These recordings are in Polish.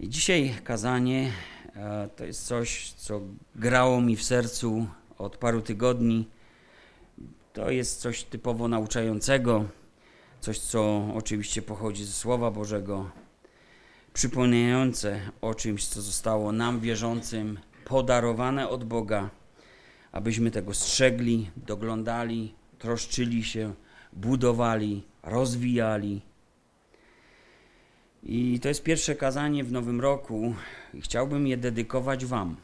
I dzisiaj kazanie e, to jest coś, co grało mi w sercu od paru tygodni. To jest coś typowo nauczającego, coś, co oczywiście pochodzi ze Słowa Bożego, przypominające o czymś, co zostało nam wierzącym podarowane od Boga, abyśmy tego strzegli, doglądali, troszczyli się, budowali, rozwijali. I to jest pierwsze kazanie w nowym roku chciałbym je dedykować Wam.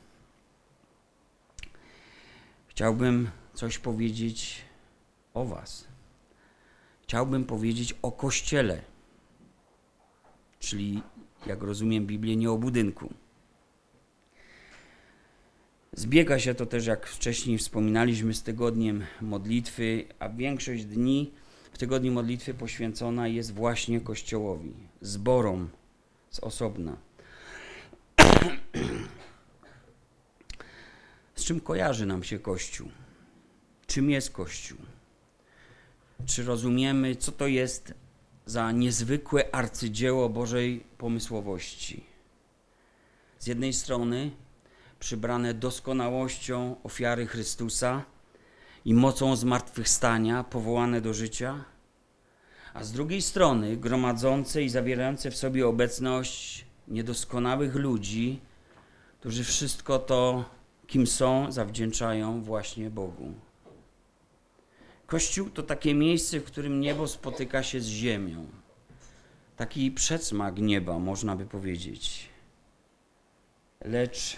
Chciałbym coś powiedzieć o Was. Chciałbym powiedzieć o Kościele, czyli, jak rozumiem Biblię, nie o budynku. Zbiega się to też, jak wcześniej wspominaliśmy, z tygodniem modlitwy, a większość dni tygodniu modlitwy poświęcona jest właśnie Kościołowi, zborom z osobna. Z czym kojarzy nam się Kościół? Czym jest Kościół? Czy rozumiemy, co to jest za niezwykłe arcydzieło Bożej pomysłowości? Z jednej strony przybrane doskonałością ofiary Chrystusa i mocą zmartwychwstania, powołane do życia, a z drugiej strony gromadzące i zawierające w sobie obecność niedoskonałych ludzi, którzy wszystko to, kim są, zawdzięczają właśnie Bogu. Kościół to takie miejsce, w którym niebo spotyka się z ziemią. Taki przedsmak nieba, można by powiedzieć. Lecz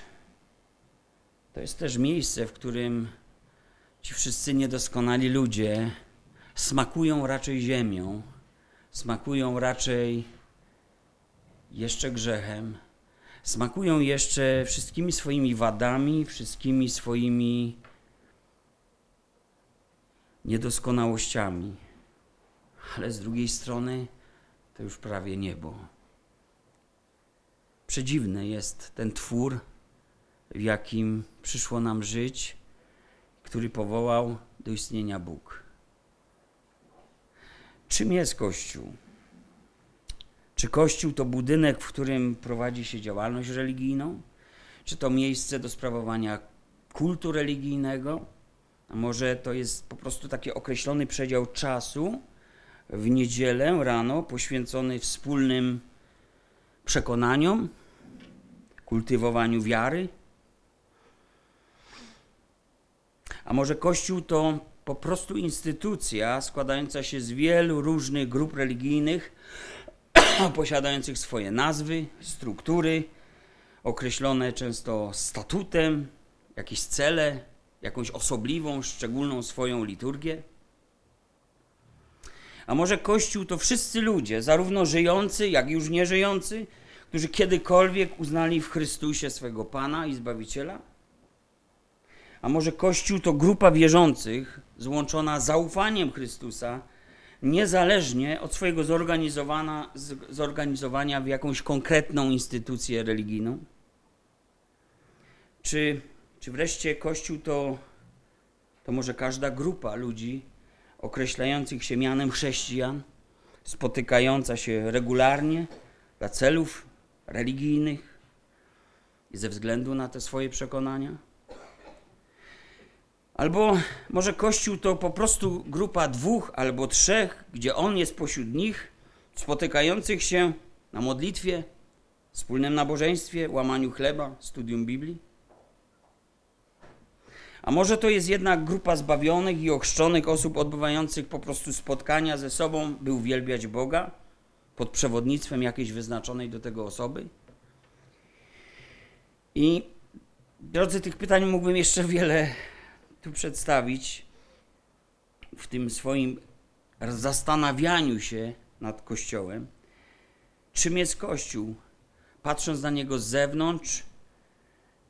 to jest też miejsce, w którym ci wszyscy niedoskonali ludzie smakują raczej ziemią, smakują raczej jeszcze grzechem, smakują jeszcze wszystkimi swoimi wadami, wszystkimi swoimi niedoskonałościami. Ale z drugiej strony to już prawie niebo. Przedziwny jest ten twór, w jakim przyszło nam żyć, który powołał do istnienia Bóg. Czym jest Kościół? Czy Kościół to budynek, w którym prowadzi się działalność religijną? Czy to miejsce do sprawowania kultu religijnego? A może to jest po prostu taki określony przedział czasu w niedzielę rano poświęcony wspólnym przekonaniom, kultywowaniu wiary? A może Kościół to po prostu instytucja składająca się z wielu różnych grup religijnych, posiadających swoje nazwy, struktury, określone często statutem, jakieś cele, jakąś osobliwą, szczególną swoją liturgię? A może Kościół to wszyscy ludzie, zarówno żyjący, jak i już nieżyjący, którzy kiedykolwiek uznali w Chrystusie swego Pana i Zbawiciela? A może Kościół to grupa wierzących złączona zaufaniem Chrystusa, niezależnie od swojego zorganizowania, w jakąś konkretną instytucję religijną? Czy, czy wreszcie Kościół to, to może każda grupa ludzi określających się mianem chrześcijan, spotykająca się regularnie dla celów religijnych i ze względu na te swoje przekonania? Albo może Kościół to po prostu grupa dwóch albo trzech, gdzie On jest pośród nich, spotykających się na modlitwie, wspólnym nabożeństwie, łamaniu chleba, studium Biblii? A może to jest jednak grupa zbawionych i ochrzczonych osób odbywających po prostu spotkania ze sobą, by uwielbiać Boga pod przewodnictwem jakiejś wyznaczonej do tego osoby? I drodzy, tych pytań mógłbym jeszcze wiele tu przedstawić w tym swoim zastanawianiu się nad Kościołem, czym jest Kościół, patrząc na niego z zewnątrz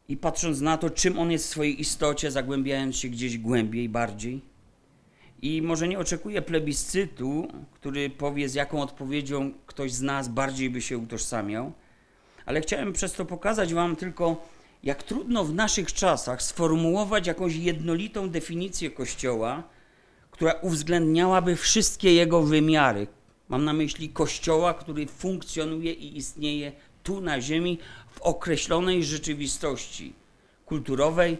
i patrząc na to, czym on jest w swojej istocie, zagłębiając się gdzieś głębiej, bardziej. I może nie oczekuję plebiscytu, który powie, z jaką odpowiedzią ktoś z nas bardziej by się utożsamiał, ale chciałem przez to pokazać Wam tylko jak trudno w naszych czasach sformułować jakąś jednolitą definicję Kościoła, która uwzględniałaby wszystkie jego wymiary. Mam na myśli Kościoła, który funkcjonuje i istnieje tu na ziemi w określonej rzeczywistości kulturowej,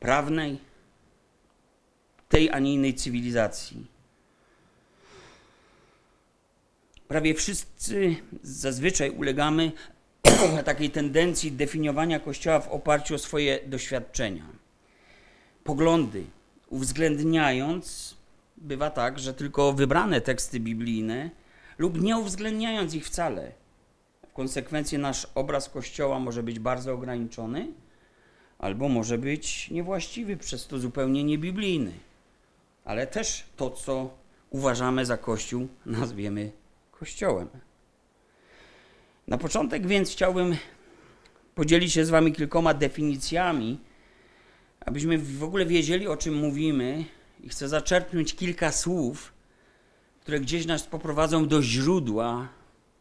prawnej, tej, a nie innej cywilizacji. Prawie wszyscy zazwyczaj ulegamy takiej tendencji definiowania Kościoła w oparciu o swoje doświadczenia, poglądy, uwzględniając, bywa tak, że tylko wybrane teksty biblijne lub nie uwzględniając ich wcale. W konsekwencji nasz obraz Kościoła może być bardzo ograniczony, albo może być niewłaściwy, przez to zupełnie niebiblijny. Ale też to, co uważamy za Kościół, nazwiemy Kościołem. Na początek więc chciałbym podzielić się z Wami kilkoma definicjami, abyśmy w ogóle wiedzieli, o czym mówimy, i chcę zaczerpnąć kilka słów, które gdzieś nas poprowadzą do źródła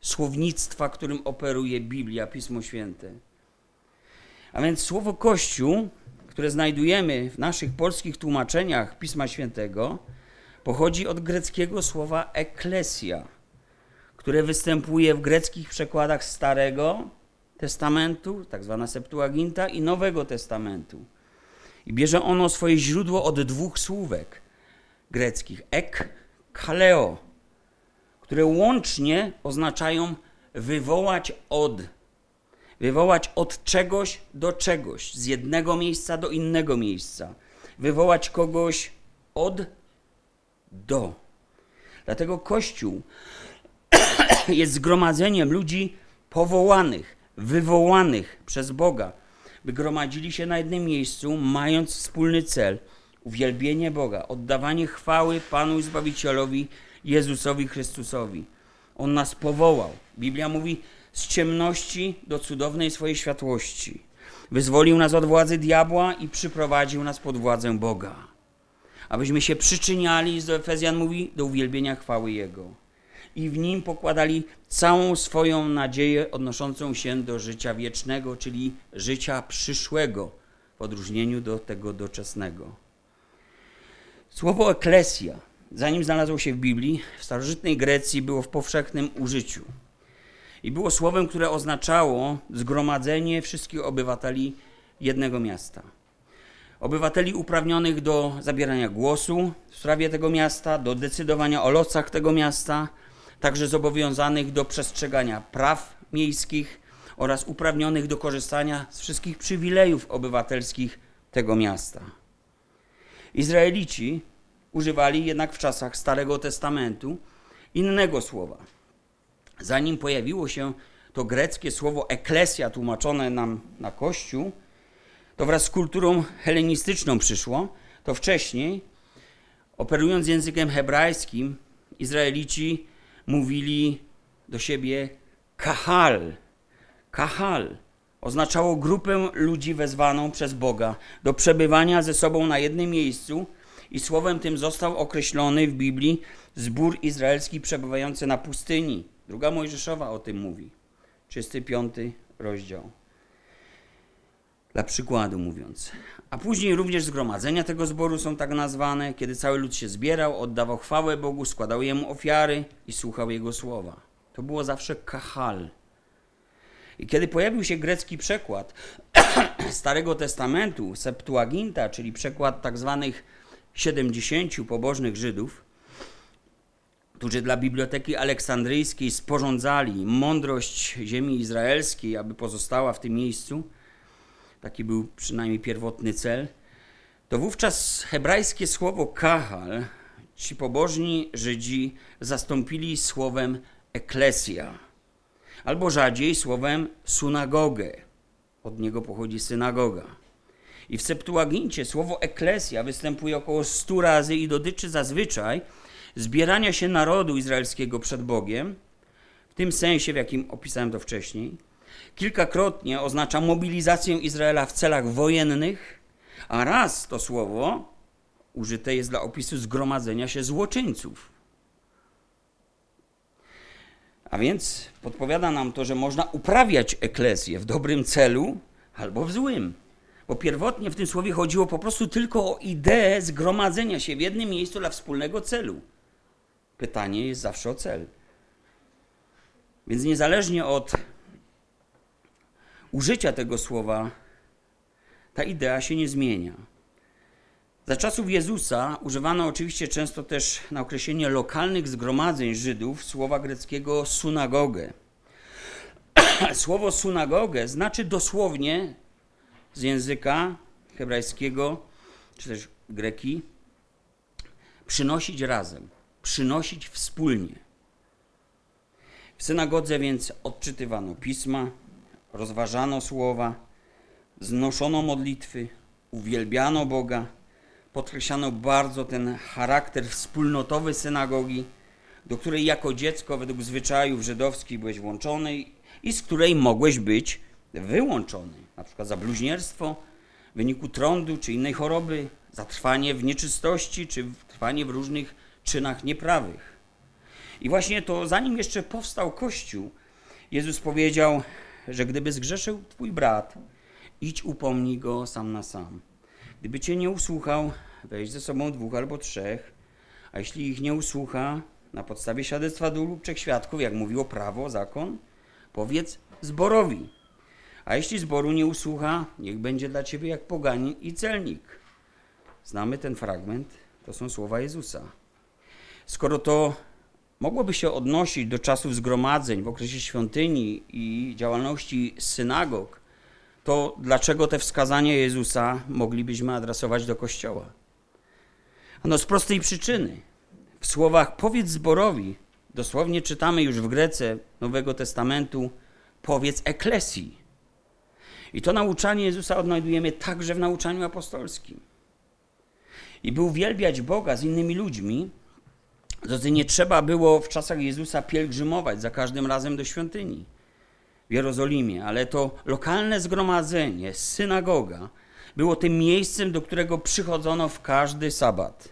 słownictwa, którym operuje Biblia, Pismo Święte. A więc słowo Kościół, które znajdujemy w naszych polskich tłumaczeniach Pisma Świętego, pochodzi od greckiego słowa eklesja, które występuje w greckich przekładach Starego Testamentu, tak zwana Septuaginta, i Nowego Testamentu. I bierze ono swoje źródło od dwóch słówek greckich: ek, kaleo, które łącznie oznaczają wywołać od. Wywołać od czegoś do czegoś, z jednego miejsca do innego miejsca. Wywołać kogoś od do. Dlatego Kościół jest zgromadzeniem ludzi powołanych, wywołanych przez Boga, by gromadzili się na jednym miejscu, mając wspólny cel uwielbienie Boga, oddawanie chwały Panu i Zbawicielowi Jezusowi Chrystusowi. On nas powołał. Biblia mówi z ciemności do cudownej swojej światłości. Wyzwolił nas od władzy diabła i przyprowadził nas pod władzę Boga. Abyśmy się przyczyniali, do Efezjan mówi, do uwielbienia chwały Jego. I w nim pokładali całą swoją nadzieję odnoszącą się do życia wiecznego, czyli życia przyszłego, w odróżnieniu do tego doczesnego. Słowo eklesja, zanim znalazło się w Biblii, w starożytnej Grecji było w powszechnym użyciu. I było słowem, które oznaczało zgromadzenie wszystkich obywateli jednego miasta. Obywateli uprawnionych do zabierania głosu w sprawie tego miasta, do decydowania o losach tego miasta, także zobowiązanych do przestrzegania praw miejskich oraz uprawnionych do korzystania z wszystkich przywilejów obywatelskich tego miasta. Izraelici używali jednak w czasach Starego Testamentu innego słowa. Zanim pojawiło się to greckie słowo eklesja, tłumaczone nam na Kościół, to wraz z kulturą helenistyczną przyszło, to wcześniej, operując językiem hebrajskim, Izraelici mówili do siebie kahal. Kahal oznaczało grupę ludzi wezwaną przez Boga do przebywania ze sobą na jednym miejscu i słowem tym został określony w Biblii zbór izraelski przebywający na pustyni. Druga Mojżeszowa o tym mówi. 35 rozdział. Dla przykładu mówiąc. A później również zgromadzenia tego zboru są tak nazwane, kiedy cały lud się zbierał, oddawał chwałę Bogu, składał Jemu ofiary i słuchał Jego słowa. To było zawsze kahal. I kiedy pojawił się grecki przekład Starego Testamentu, Septuaginta, czyli przekład tak zwanych 70 pobożnych Żydów, którzy dla Biblioteki Aleksandryjskiej sporządzali mądrość ziemi izraelskiej, aby pozostała w tym miejscu, taki był przynajmniej pierwotny cel, to wówczas hebrajskie słowo kahal ci pobożni Żydzi zastąpili słowem eklesja, albo rzadziej słowem synagogę. Od niego pochodzi synagoga. I w Septuagincie słowo eklesja występuje około 100 razy i dotyczy zazwyczaj zbierania się narodu izraelskiego przed Bogiem, w tym sensie, w jakim opisałem to wcześniej. Kilkakrotnie oznacza mobilizację Izraela w celach wojennych, a raz to słowo użyte jest dla opisu zgromadzenia się złoczyńców. A więc podpowiada nam to, że można uprawiać eklesję w dobrym celu albo w złym. Bo pierwotnie w tym słowie chodziło po prostu tylko o ideę zgromadzenia się w jednym miejscu dla wspólnego celu. Pytanie jest zawsze o cel. Więc niezależnie od użycia tego słowa ta idea się nie zmienia. Za czasów Jezusa używano oczywiście często też na określenie lokalnych zgromadzeń Żydów słowa greckiego synagogę. Słowo synagogę znaczy dosłownie z języka hebrajskiego czy też greki przynosić razem, przynosić wspólnie. W synagodze więc odczytywano pisma, rozważano słowa, znoszono modlitwy, uwielbiano Boga, podkreślano bardzo ten charakter wspólnotowy synagogi, do której jako dziecko według zwyczajów żydowskich byłeś włączony i z której mogłeś być wyłączony, na przykład za bluźnierstwo w wyniku trądu czy innej choroby, za trwanie w nieczystości czy trwanie w różnych czynach nieprawych. I właśnie to, zanim jeszcze powstał Kościół, Jezus powiedział, że gdyby zgrzeszył twój brat, idź upomnij go sam na sam. Gdyby cię nie usłuchał, weź ze sobą dwóch albo trzech, a jeśli ich nie usłucha, na podstawie świadectwa dwóch lub trzech świadków, jak mówiło prawo, zakon, powiedz zborowi. A jeśli zboru nie usłucha, niech będzie dla ciebie jak poganin i celnik. Znamy ten fragment, to są słowa Jezusa. Skoro to mogłoby się odnosić do czasów zgromadzeń w okresie świątyni i działalności synagog, to dlaczego te wskazania Jezusa moglibyśmy adresować do Kościoła? Ano z prostej przyczyny. W słowach powiedz zborowi, dosłownie czytamy już w Grece Nowego Testamentu, powiedz eklesji. I to nauczanie Jezusa odnajdujemy także w nauczaniu apostolskim. I by uwielbiać Boga z innymi ludźmi, to nie trzeba było w czasach Jezusa pielgrzymować za każdym razem do świątyni w Jerozolimie, ale to lokalne zgromadzenie, synagoga, było tym miejscem, do którego przychodzono w każdy sabat.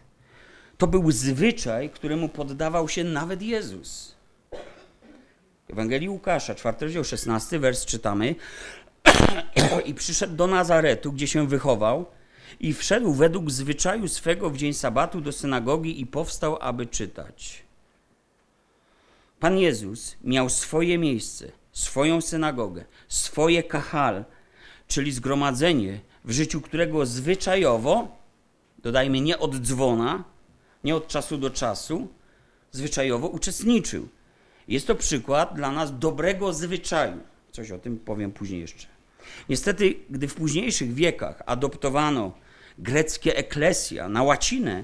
To był zwyczaj, któremu poddawał się nawet Jezus. W Ewangelii Łukasza, 4 rozdział, 16 wers czytamy i przyszedł do Nazaretu, gdzie się wychował i wszedł według zwyczaju swego w dzień sabatu do synagogi i powstał, aby czytać. Pan Jezus miał swoje miejsce, swoją synagogę, swoje kahal, czyli zgromadzenie, w życiu którego zwyczajowo, dodajmy nie od dzwona, nie od czasu do czasu, zwyczajowo uczestniczył. Jest to przykład dla nas dobrego zwyczaju. Coś o tym powiem później jeszcze. Niestety, gdy w późniejszych wiekach adoptowano greckie eklesja na łacinę,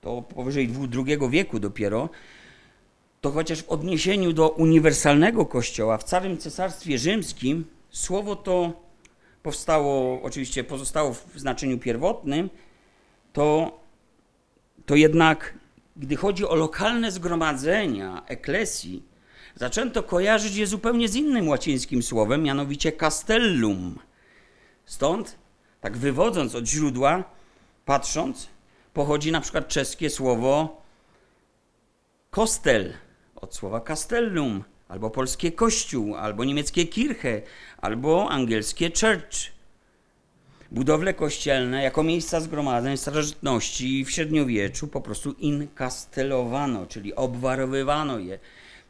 to powyżej II wieku dopiero, to chociaż w odniesieniu do uniwersalnego kościoła w całym cesarstwie rzymskim słowo to powstało, oczywiście pozostało w znaczeniu pierwotnym, to, to jednak, gdy chodzi o lokalne zgromadzenia eklesji, zaczęto kojarzyć je zupełnie z innym łacińskim słowem, mianowicie castellum. Stąd, tak wywodząc od źródła, patrząc, pochodzi na przykład czeskie słowo kostel, od słowa castellum, albo polskie kościół, albo niemieckie kirche, albo angielskie church. Budowle kościelne jako miejsca zgromadzeń starożytności w średniowieczu po prostu inkastelowano, czyli obwarowywano je.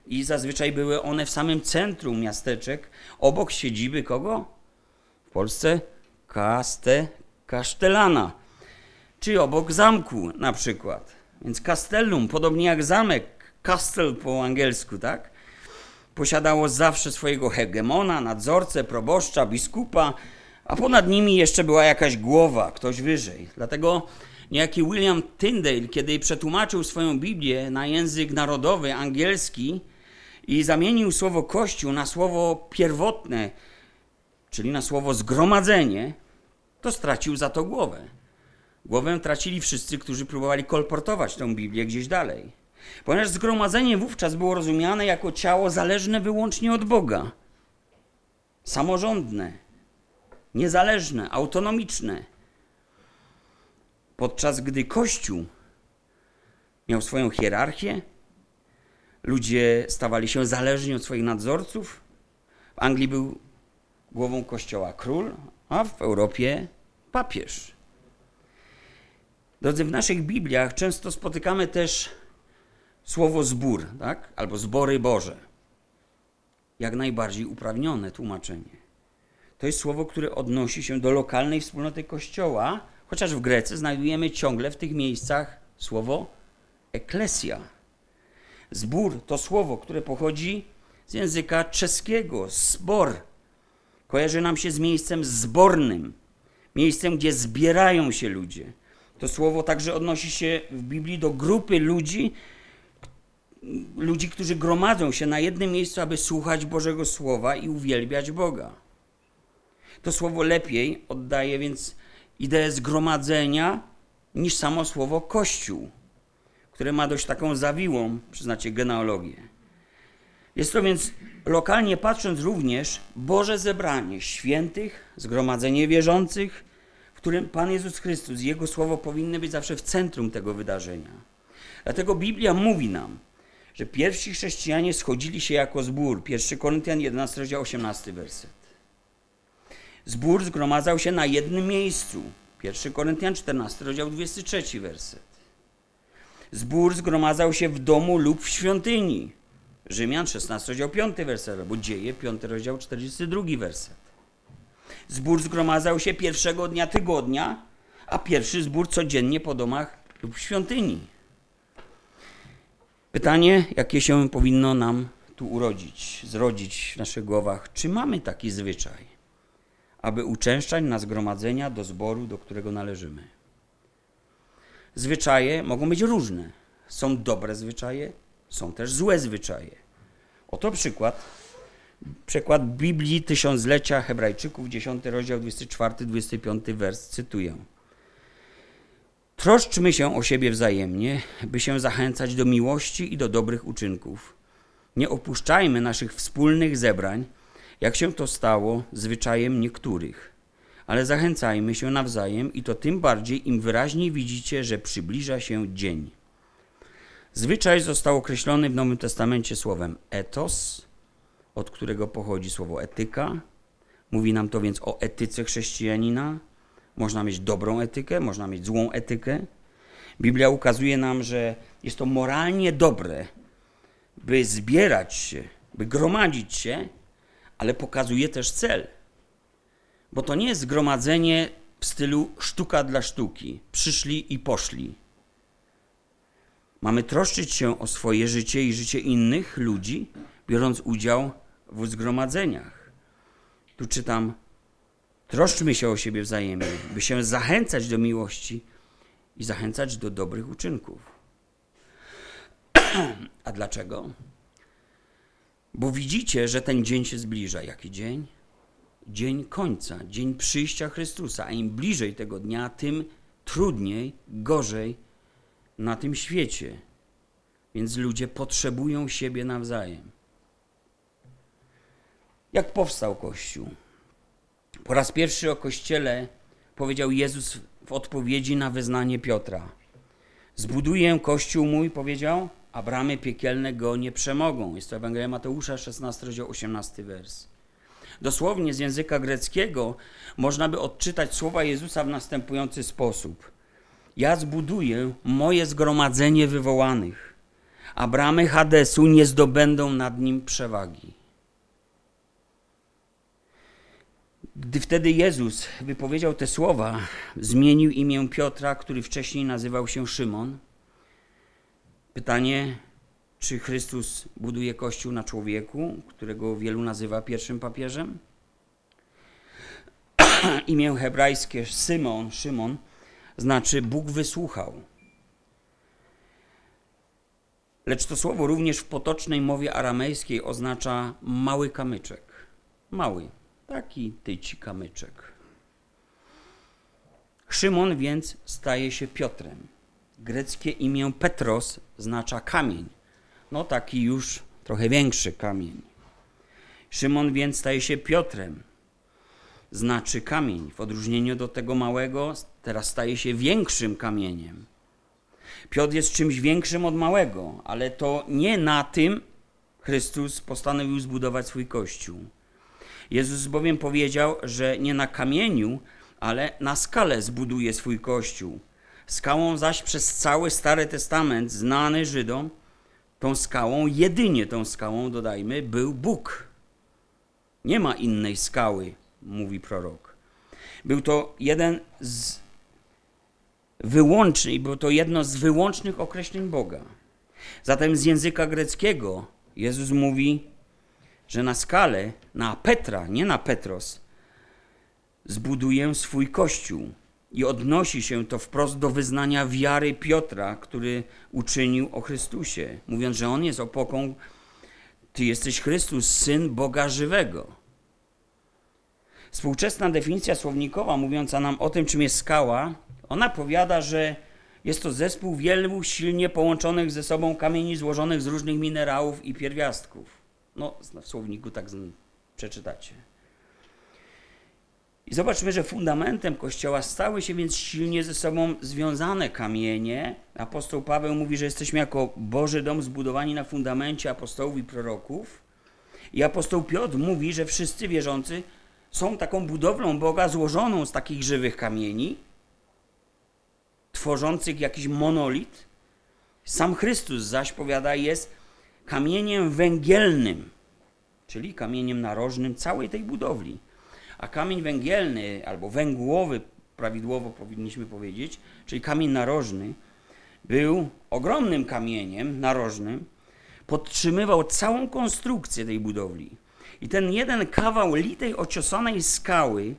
I zazwyczaj były one w samym centrum miasteczek, obok siedziby kogo? W Polsce kaste kasztelana, czy obok zamku na przykład. Więc castellum, podobnie jak zamek, castle po angielsku, tak? Posiadało zawsze swojego hegemona, nadzorcę, proboszcza, biskupa, a ponad nimi jeszcze była jakaś głowa, ktoś wyżej. Dlatego niejaki William Tyndale, kiedy przetłumaczył swoją Biblię na język narodowy, angielski i zamienił słowo kościół na słowo pierwotne, czyli na słowo zgromadzenie, to stracił za to głowę. Głowę tracili wszyscy, którzy próbowali kolportować tę Biblię gdzieś dalej. Ponieważ zgromadzenie wówczas było rozumiane jako ciało zależne wyłącznie od Boga. Samorządne, niezależne, autonomiczne. Podczas gdy Kościół miał swoją hierarchię, ludzie stawali się zależni od swoich nadzorców. W Anglii był głową kościoła król, a w Europie papież. Drodzy, w naszych Bibliach często spotykamy też słowo zbór, tak? albo zbory Boże. Jak najbardziej uprawnione tłumaczenie. to jest słowo, które odnosi się do lokalnej wspólnoty Kościoła, chociaż w Grece znajdujemy ciągle w tych miejscach słowo eklesja. Zbór to słowo, które pochodzi z języka czeskiego, zbor. Kojarzy nam się z miejscem zbornym, miejscem, gdzie zbierają się ludzie. To słowo także odnosi się w Biblii do grupy ludzi, ludzi, którzy gromadzą się na jednym miejscu, aby słuchać Bożego Słowa i uwielbiać Boga. To słowo lepiej oddaje więc ideę zgromadzenia niż samo słowo Kościół, które ma dość taką zawiłą, przyznacie, genealogię. Jest to więc lokalnie patrząc również Boże zebranie świętych, zgromadzenie wierzących, w którym Pan Jezus Chrystus i Jego Słowo powinny być zawsze w centrum tego wydarzenia. Dlatego Biblia mówi nam, że pierwsi chrześcijanie schodzili się jako zbór. 1 Koryntian 11, rozdział 18 werset. Zbór zgromadzał się na jednym miejscu. 1 Koryntian 14, rozdział 23 werset. Zbór zgromadzał się w domu lub w świątyni. Rzymian 16, rozdział 5 werset, albo Dzieje 5, rozdział 42 werset. Zbór zgromadzał się pierwszego dnia tygodnia, a pierwszy zbór codziennie po domach lub w świątyni. Pytanie, jakie się powinno nam tu urodzić, zrodzić w naszych głowach. Czy mamy taki zwyczaj, aby uczęszczać na zgromadzenia do zboru, do którego należymy? Zwyczaje mogą być różne. Są dobre zwyczaje, są też złe zwyczaje. Oto przykład. Przykład Biblii Tysiąclecia Hebrajczyków, 10 rozdział, 24-25 wers, cytuję. Troszczmy się o siebie wzajemnie, by się zachęcać do miłości i do dobrych uczynków. Nie opuszczajmy naszych wspólnych zebrań, jak się to stało zwyczajem niektórych, ale zachęcajmy się nawzajem i to tym bardziej, im wyraźniej widzicie, że przybliża się dzień. Zwyczaj został określony w Nowym Testamencie słowem etos, od którego pochodzi słowo etyka. Mówi nam to więc o etyce chrześcijanina, można mieć dobrą etykę, można mieć złą etykę. Biblia ukazuje nam, że jest to moralnie dobre, by zbierać się, by gromadzić się, ale pokazuje też cel. Bo to nie jest zgromadzenie w stylu sztuka dla sztuki. Przyszli i poszli. Mamy troszczyć się o swoje życie i życie innych ludzi, biorąc udział w zgromadzeniach. Tu czytam Troszczmy się o siebie wzajemnie, by się zachęcać do miłości i zachęcać do dobrych uczynków. A dlaczego? Bo widzicie, że ten dzień się zbliża. Jaki dzień? Dzień końca, dzień przyjścia Chrystusa. A im bliżej tego dnia, tym trudniej, gorzej na tym świecie. Więc ludzie potrzebują siebie nawzajem. Jak powstał Kościół? Po raz pierwszy o Kościele powiedział Jezus w odpowiedzi na wyznanie Piotra. Zbuduję Kościół mój, powiedział, a bramy piekielne go nie przemogą. Jest to Ewangelia Mateusza, 16, rozdział 18 wers. Dosłownie z języka greckiego można by odczytać słowa Jezusa w następujący sposób. Ja zbuduję moje zgromadzenie wywołanych, a bramy Hadesu nie zdobędą nad nim przewagi. Gdy wtedy Jezus wypowiedział te słowa, zmienił imię Piotra, który wcześniej nazywał się Szymon. Pytanie, czy Chrystus buduje Kościół na człowieku, którego wielu nazywa pierwszym papieżem? imię hebrajskie Szymon, Szymon znaczy Bóg wysłuchał. Lecz to słowo również w potocznej mowie aramejskiej oznacza mały kamyczek. Mały. Taki tyci kamyczek. Szymon więc staje się Piotrem. Greckie imię Petros znacza kamień. No taki już trochę większy kamień. Szymon więc staje się Piotrem. Znaczy kamień. W odróżnieniu do tego małego, teraz staje się większym kamieniem. Piotr jest czymś większym od małego, ale to nie na tym Chrystus postanowił zbudować swój kościół. Jezus bowiem powiedział, że nie na kamieniu, ale na skale zbuduje swój kościół. Skałą zaś przez cały Stary Testament znany Żydom, tą skałą, jedynie tą skałą, dodajmy, był Bóg. Nie ma innej skały mówi prorok. Był to jeden z wyłącznych, było to jedno z wyłącznych określeń Boga. Zatem z języka greckiego Jezus mówi, że na skalę, na Petra, nie na Petros, zbuduję swój kościół. I odnosi się to wprost do wyznania wiary Piotra, który uczynił o Chrystusie, mówiąc, że on jest opoką, ty jesteś Chrystus, syn Boga żywego. Współczesna definicja słownikowa, mówiąca nam o tym, czym jest skała, ona powiada, że jest to zespół wielu silnie połączonych ze sobą kamieni złożonych z różnych minerałów i pierwiastków. No, w słowniku tak przeczytacie. I zobaczmy, że fundamentem Kościoła stały się więc silnie ze sobą związane kamienie. Apostoł Paweł mówi, że jesteśmy jako Boży dom zbudowani na fundamencie apostołów i proroków. I apostoł Piotr mówi, że wszyscy wierzący są taką budowlą Boga złożoną z takich żywych kamieni, tworzących jakiś monolit. Sam Chrystus zaś powiada, jest kamieniem węgielnym, czyli kamieniem narożnym całej tej budowli. A kamień węgielny albo węgłowy, prawidłowo powinniśmy powiedzieć, czyli kamień narożny, był ogromnym kamieniem narożnym, podtrzymywał całą konstrukcję tej budowli. I ten jeden kawał litej ociosanej skały,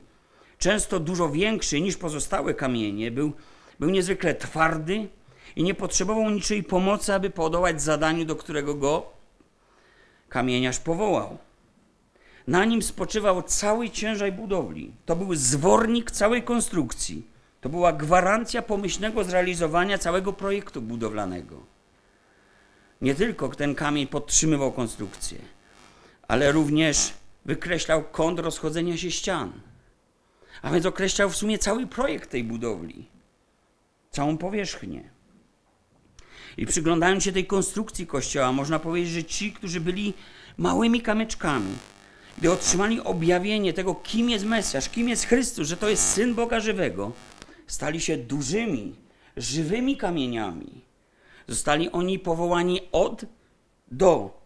często dużo większy niż pozostałe kamienie, był, był niezwykle twardy i nie potrzebował niczej pomocy, aby podołać zadaniu, do którego go kamieniarz powołał. Na nim spoczywał cały ciężar budowli. To był zwornik całej konstrukcji. To była gwarancja pomyślnego zrealizowania całego projektu budowlanego. Nie tylko ten kamień podtrzymywał konstrukcję, ale również wykreślał kąt rozchodzenia się ścian. A więc określał w sumie cały projekt tej budowli, całą powierzchnię. I przyglądając się tej konstrukcji kościoła, można powiedzieć, że ci, którzy byli małymi kamyczkami, gdy otrzymali objawienie tego, kim jest Mesjasz, kim jest Chrystus, że to jest Syn Boga żywego, stali się dużymi, żywymi kamieniami. Zostali oni powołani od do.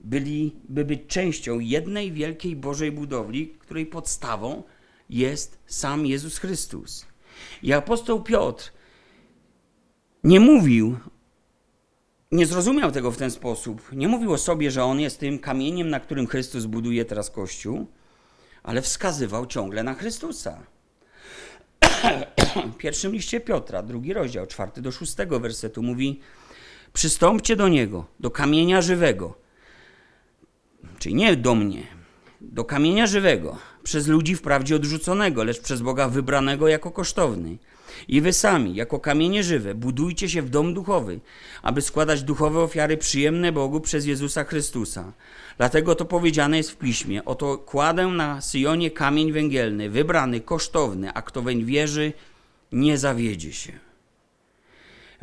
Byli, by być częścią jednej wielkiej Bożej budowli, której podstawą jest sam Jezus Chrystus. I apostoł Piotr nie mówił nie zrozumiał tego w ten sposób. Nie mówił o sobie, że on jest tym kamieniem, na którym Chrystus buduje teraz Kościół, ale wskazywał ciągle na Chrystusa. W pierwszym liście Piotra, drugi rozdział, czwarty do szóstego wersetu mówi: Przystąpcie do niego, do kamienia żywego. Czyli nie do mnie, do kamienia żywego, przez ludzi wprawdzie odrzuconego, lecz przez Boga wybranego jako kosztowny i wy sami, jako kamienie żywe, budujcie się w dom duchowy, aby składać duchowe ofiary przyjemne Bogu przez Jezusa Chrystusa. Dlatego to powiedziane jest w piśmie: Oto kładę na Syjonie kamień węgielny, wybrany, kosztowny, a kto weń wierzy, nie zawiedzie się.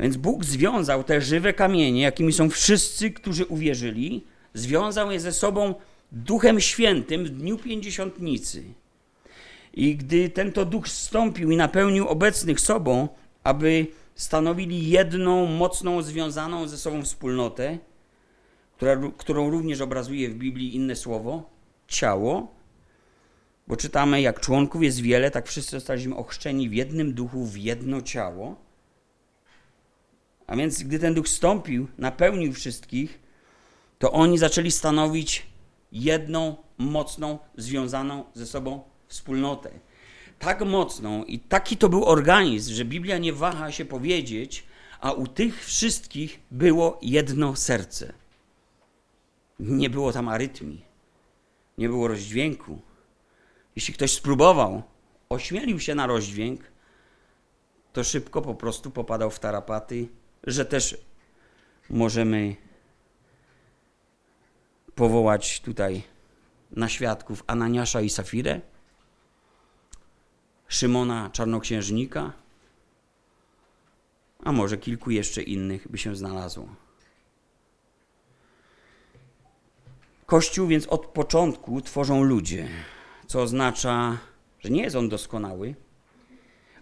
Więc Bóg związał te żywe kamienie, jakimi są wszyscy, którzy uwierzyli, związał je ze sobą Duchem Świętym w dniu pięćdziesiątnicy. I gdy ten to duch zstąpił i napełnił obecnych sobą, aby stanowili jedną, mocną, związaną ze sobą wspólnotę, która, którą również obrazuje w Biblii inne słowo ciało, bo czytamy, jak członków jest wiele, tak wszyscy zostaliśmy ochrzczeni w jednym duchu, w jedno ciało. A więc, gdy ten duch stąpił, napełnił wszystkich, to oni zaczęli stanowić jedną, mocną, związaną ze sobą wspólnotę. Tak mocną i taki to był organizm, że Biblia nie waha się powiedzieć, a u tych wszystkich było jedno serce. Nie było tam arytmii, nie było rozdźwięku. Jeśli ktoś spróbował, ośmielił się na rozdźwięk, to szybko po prostu popadał w tarapaty, że też możemy powołać tutaj na świadków Ananiasza i Safirę, Szymona Czarnoksiężnika, a może kilku jeszcze innych by się znalazło. Kościół więc od początku tworzą ludzie, co oznacza, że nie jest on doskonały,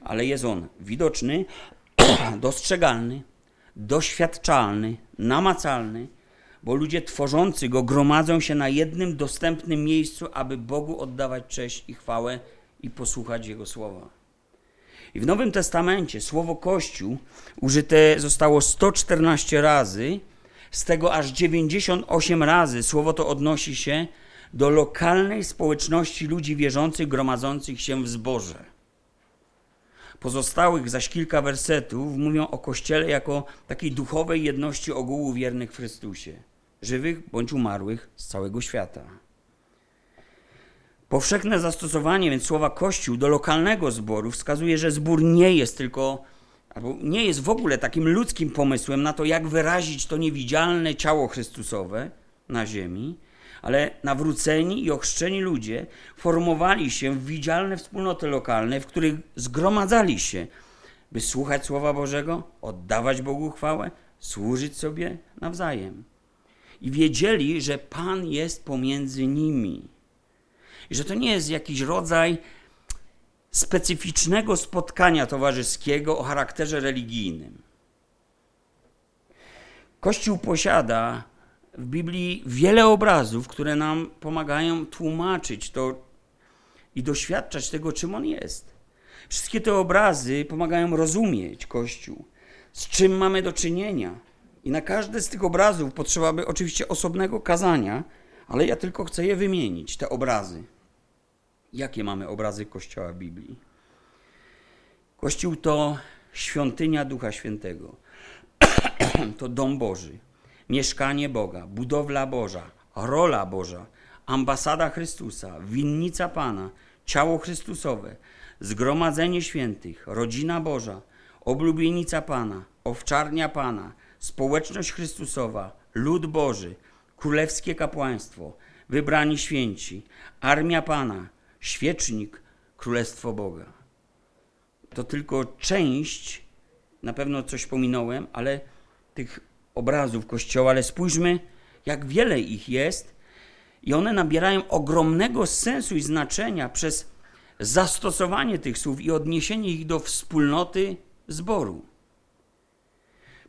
ale jest on widoczny, dostrzegalny, doświadczalny, namacalny, bo ludzie tworzący go gromadzą się na jednym dostępnym miejscu, aby Bogu oddawać cześć i chwałę i posłuchać Jego słowa. I w Nowym Testamencie słowo Kościół użyte zostało 114 razy, z tego aż 98 razy słowo to odnosi się do lokalnej społeczności ludzi wierzących gromadzących się w zborze. Pozostałych zaś kilka wersetów mówią o Kościele jako takiej duchowej jedności ogółu wiernych w Chrystusie, żywych bądź umarłych z całego świata. Powszechne zastosowanie więc słowa Kościół do lokalnego zboru wskazuje, że zbór nie jest tylko, albo nie jest w ogóle takim ludzkim pomysłem na to, jak wyrazić to niewidzialne ciało Chrystusowe na ziemi, ale nawróceni i ochrzczeni ludzie formowali się w widzialne wspólnoty lokalne, w których zgromadzali się, by słuchać Słowa Bożego, oddawać Bogu chwałę, służyć sobie nawzajem. I wiedzieli, że Pan jest pomiędzy nimi. I że to nie jest jakiś rodzaj specyficznego spotkania towarzyskiego o charakterze religijnym. Kościół posiada w Biblii wiele obrazów, które nam pomagają tłumaczyć to i doświadczać tego, czym on jest. Wszystkie te obrazy pomagają rozumieć Kościół, z czym mamy do czynienia. I na każdy z tych obrazów potrzeba by oczywiście osobnego kazania, ale ja tylko chcę je wymienić, te obrazy. Jakie mamy obrazy Kościoła Biblii? Kościół to świątynia Ducha Świętego. to dom Boży mieszkanie Boga, budowla Boża, rola Boża, ambasada Chrystusa, winnica Pana, ciało Chrystusowe, zgromadzenie świętych, rodzina Boża, oblubienica Pana, owczarnia Pana, społeczność Chrystusowa, lud Boży, królewskie kapłaństwo, wybrani święci, armia Pana, świecznik, królestwo Boga. To tylko część, na pewno coś pominąłem, ale tych obrazów Kościoła, ale spójrzmy, jak wiele ich jest i one nabierają ogromnego sensu i znaczenia przez zastosowanie tych słów i odniesienie ich do wspólnoty zboru.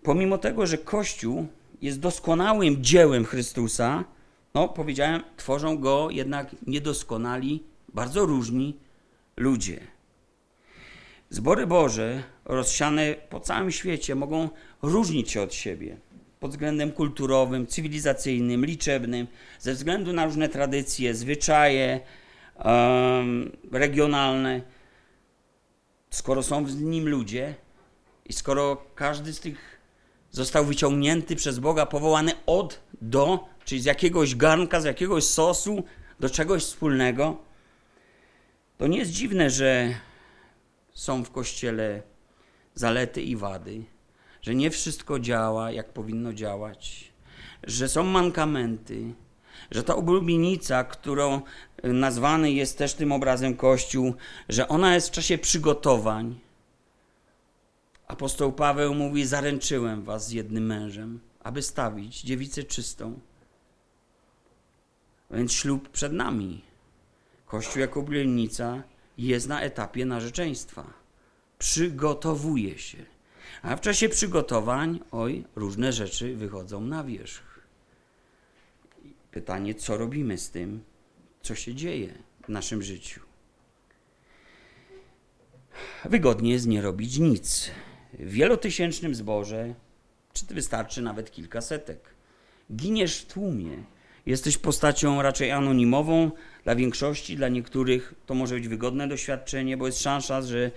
Pomimo tego, że Kościół jest doskonałym dziełem Chrystusa, no powiedziałem, tworzą go jednak niedoskonali, bardzo różni ludzie. Zbory Boże rozsiane po całym świecie mogą różnić się od siebie pod względem kulturowym, cywilizacyjnym, liczebnym, ze względu na różne tradycje, zwyczaje um, regionalne. Skoro są w nim ludzie i skoro każdy z tych został wyciągnięty przez Boga, powołany od do, czyli z jakiegoś garnka, z jakiegoś sosu, do czegoś wspólnego, to nie jest dziwne, że są w kościele zalety i wady że nie wszystko działa, jak powinno działać, że są mankamenty, że ta oblubienica, którą nazwany jest też tym obrazem Kościół, że ona jest w czasie przygotowań. Apostoł Paweł mówi: Zaręczyłem was z jednym mężem, aby stawić dziewicę czystą. Więc ślub przed nami. Kościół jako oblubienica jest na etapie narzeczeństwa. Przygotowuje się. A w czasie przygotowań, oj, różne rzeczy wychodzą na wierzch. Pytanie, co robimy z tym, co się dzieje w naszym życiu. Wygodnie jest nie robić nic. W wielotysięcznym zborze, czy wystarczy nawet kilka setek. Giniesz w tłumie. Jesteś postacią raczej anonimową. Dla większości, dla niektórych to może być wygodne doświadczenie, bo jest szansa, że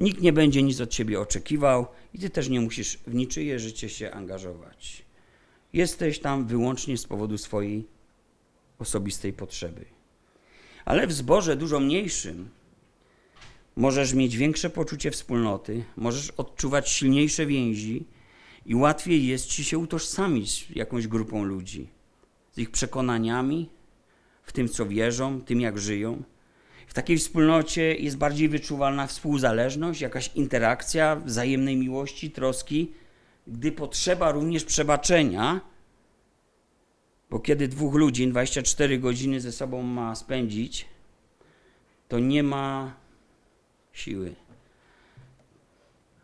Nikt nie będzie nic od ciebie oczekiwał i ty też nie musisz w niczyje życie się angażować. Jesteś tam wyłącznie z powodu swojej osobistej potrzeby. Ale w zborze dużo mniejszym możesz mieć większe poczucie wspólnoty, możesz odczuwać silniejsze więzi i łatwiej jest ci się utożsamić z jakąś grupą ludzi, z ich przekonaniami, w tym, co wierzą, tym, jak żyją. W takiej wspólnocie jest bardziej wyczuwalna współzależność, jakaś interakcja, wzajemnej miłości, troski, gdy potrzeba również przebaczenia, bo kiedy dwóch ludzi 24 godziny ze sobą ma spędzić, to nie ma siły.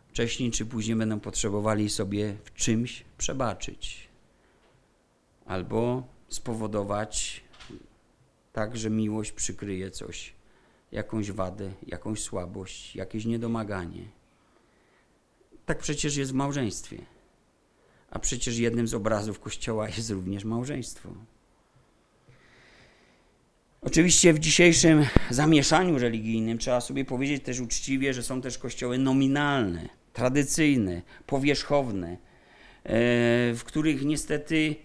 Wcześniej czy później będą potrzebowali sobie w czymś przebaczyć. albo spowodować tak, że miłość przykryje coś, jakąś wadę, jakąś słabość, jakieś niedomaganie. Tak przecież jest w małżeństwie. A przecież jednym z obrazów Kościoła jest również małżeństwo. Oczywiście w dzisiejszym zamieszaniu religijnym trzeba sobie powiedzieć też uczciwie, że są też kościoły nominalne, tradycyjne, powierzchowne, e, w których niestety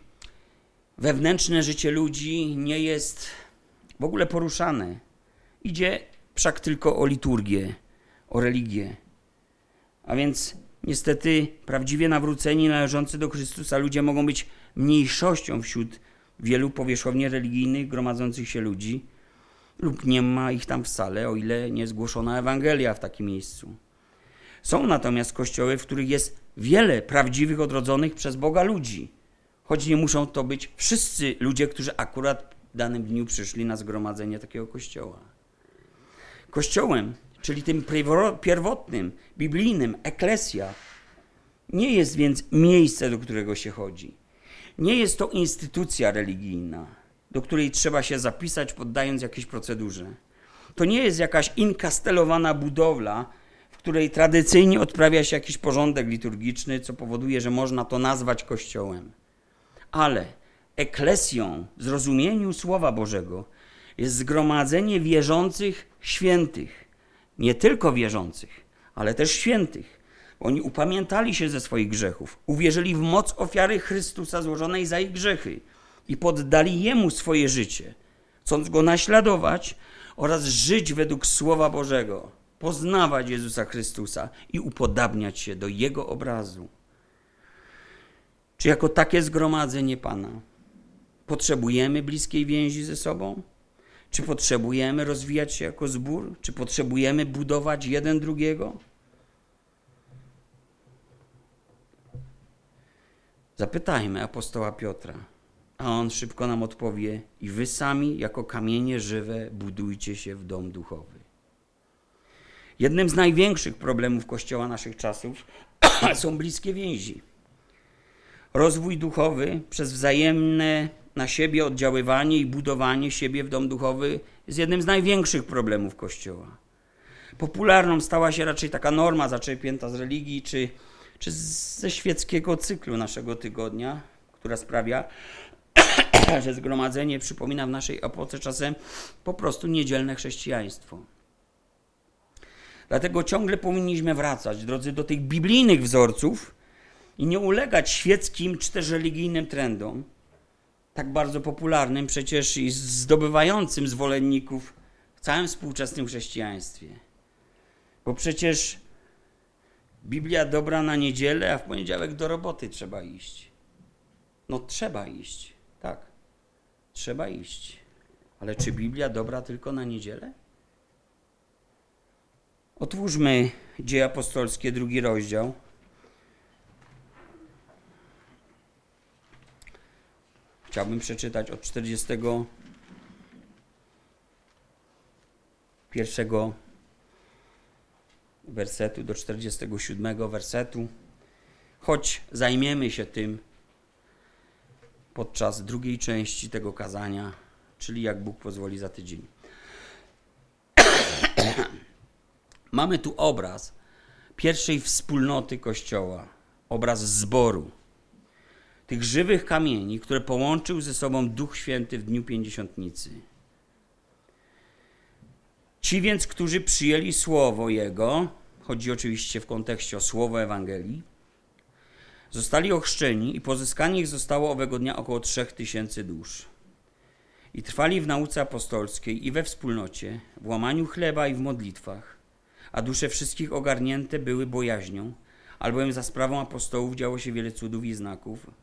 wewnętrzne życie ludzi nie jest w ogóle poruszane. Idzie wszak tylko o liturgię, o religię. A więc niestety prawdziwie nawróceni, należący do Chrystusa ludzie mogą być mniejszością wśród wielu powierzchownie religijnych gromadzących się ludzi, lub nie ma ich tam wcale, o ile nie zgłoszona Ewangelia w takim miejscu. Są natomiast kościoły, w których jest wiele prawdziwych, odrodzonych przez Boga ludzi, choć nie muszą to być wszyscy ludzie, którzy akurat danym dniu przyszli na zgromadzenie takiego kościoła. Kościołem, czyli tym pierwotnym, biblijnym, eklesja, nie jest więc miejsce, do którego się chodzi. Nie jest to instytucja religijna, do której trzeba się zapisać, poddając jakiejś procedurze. To nie jest jakaś inkastelowana budowla, w której tradycyjnie odprawia się jakiś porządek liturgiczny, co powoduje, że można to nazwać kościołem. Ale eklesją zrozumieniu Słowa Bożego jest zgromadzenie wierzących świętych. Nie tylko wierzących, ale też świętych oni upamiętali się ze swoich grzechów, uwierzyli w moc ofiary Chrystusa złożonej za ich grzechy i poddali Jemu swoje życie, chcąc Go naśladować oraz żyć według Słowa Bożego, poznawać Jezusa Chrystusa i upodabniać się do Jego obrazu. Czy jako takie zgromadzenie Pana potrzebujemy bliskiej więzi ze sobą? Czy potrzebujemy rozwijać się jako zbór? Czy potrzebujemy budować jeden drugiego? Zapytajmy apostoła Piotra, a on szybko nam odpowie: I wy sami, jako kamienie żywe, budujcie się w dom duchowy. Jednym z największych problemów Kościoła naszych czasów są bliskie więzi. Rozwój duchowy przez wzajemne na siebie oddziaływanie i budowanie siebie w dom duchowy jest jednym z największych problemów Kościoła. Popularną stała się raczej taka norma zaczerpnięta z religii czy czy ze świeckiego cyklu naszego tygodnia, która sprawia, że zgromadzenie przypomina w naszej epoce czasem po prostu niedzielne chrześcijaństwo. Dlatego ciągle powinniśmy wracać, drodzy, do tych biblijnych wzorców i nie ulegać świeckim czy też religijnym trendom, tak bardzo popularnym przecież i zdobywającym zwolenników w całym współczesnym chrześcijaństwie. Bo przecież Biblia dobra na niedzielę, a w poniedziałek do roboty trzeba iść. No trzeba iść, tak. Trzeba iść. Ale czy Biblia dobra tylko na niedzielę? Otwórzmy Dzieje Apostolskie, drugi rozdział. Chciałbym przeczytać od 41 wersetu do 47 wersetu, choć zajmiemy się tym podczas drugiej części tego kazania, czyli jak Bóg pozwoli za tydzień. Mamy tu obraz pierwszej wspólnoty Kościoła, obraz zboru, tych żywych kamieni, które połączył ze sobą Duch Święty w dniu Pięćdziesiątnicy. Ci więc, którzy przyjęli słowo Jego, chodzi oczywiście w kontekście o słowo Ewangelii, zostali ochrzczeni i pozyskanie ich zostało owego dnia około trzech tysięcy dusz. I trwali w nauce apostolskiej i we wspólnocie, w łamaniu chleba i w modlitwach, a dusze wszystkich ogarnięte były bojaźnią, albowiem za sprawą apostołów działo się wiele cudów i znaków.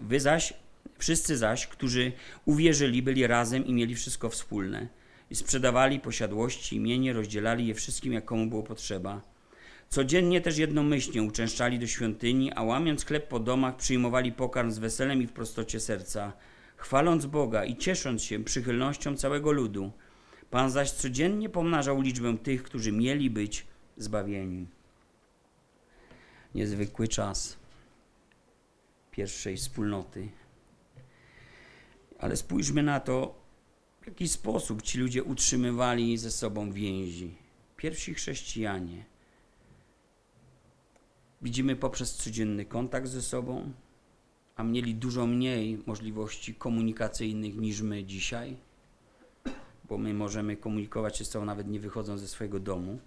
Wy zaś, wszyscy zaś, którzy uwierzyli, byli razem i mieli wszystko wspólne – i sprzedawali posiadłości i mienie, rozdzielali je wszystkim, jak komu było potrzeba. Codziennie też jednomyślnie uczęszczali do świątyni, a łamiąc chleb po domach, przyjmowali pokarm z weselem i w prostocie serca, chwaląc Boga i ciesząc się przychylnością całego ludu. Pan zaś codziennie pomnażał liczbę tych, którzy mieli być zbawieni. Niezwykły czas. Pierwszej wspólnoty. Ale spójrzmy na to, w jaki sposób ci ludzie utrzymywali ze sobą więzi. Pierwsi chrześcijanie. Widzimy poprzez codzienny kontakt ze sobą, a mieli dużo mniej możliwości komunikacyjnych niż my dzisiaj, bo my możemy komunikować się z sobą nawet nie wychodząc ze swojego domu.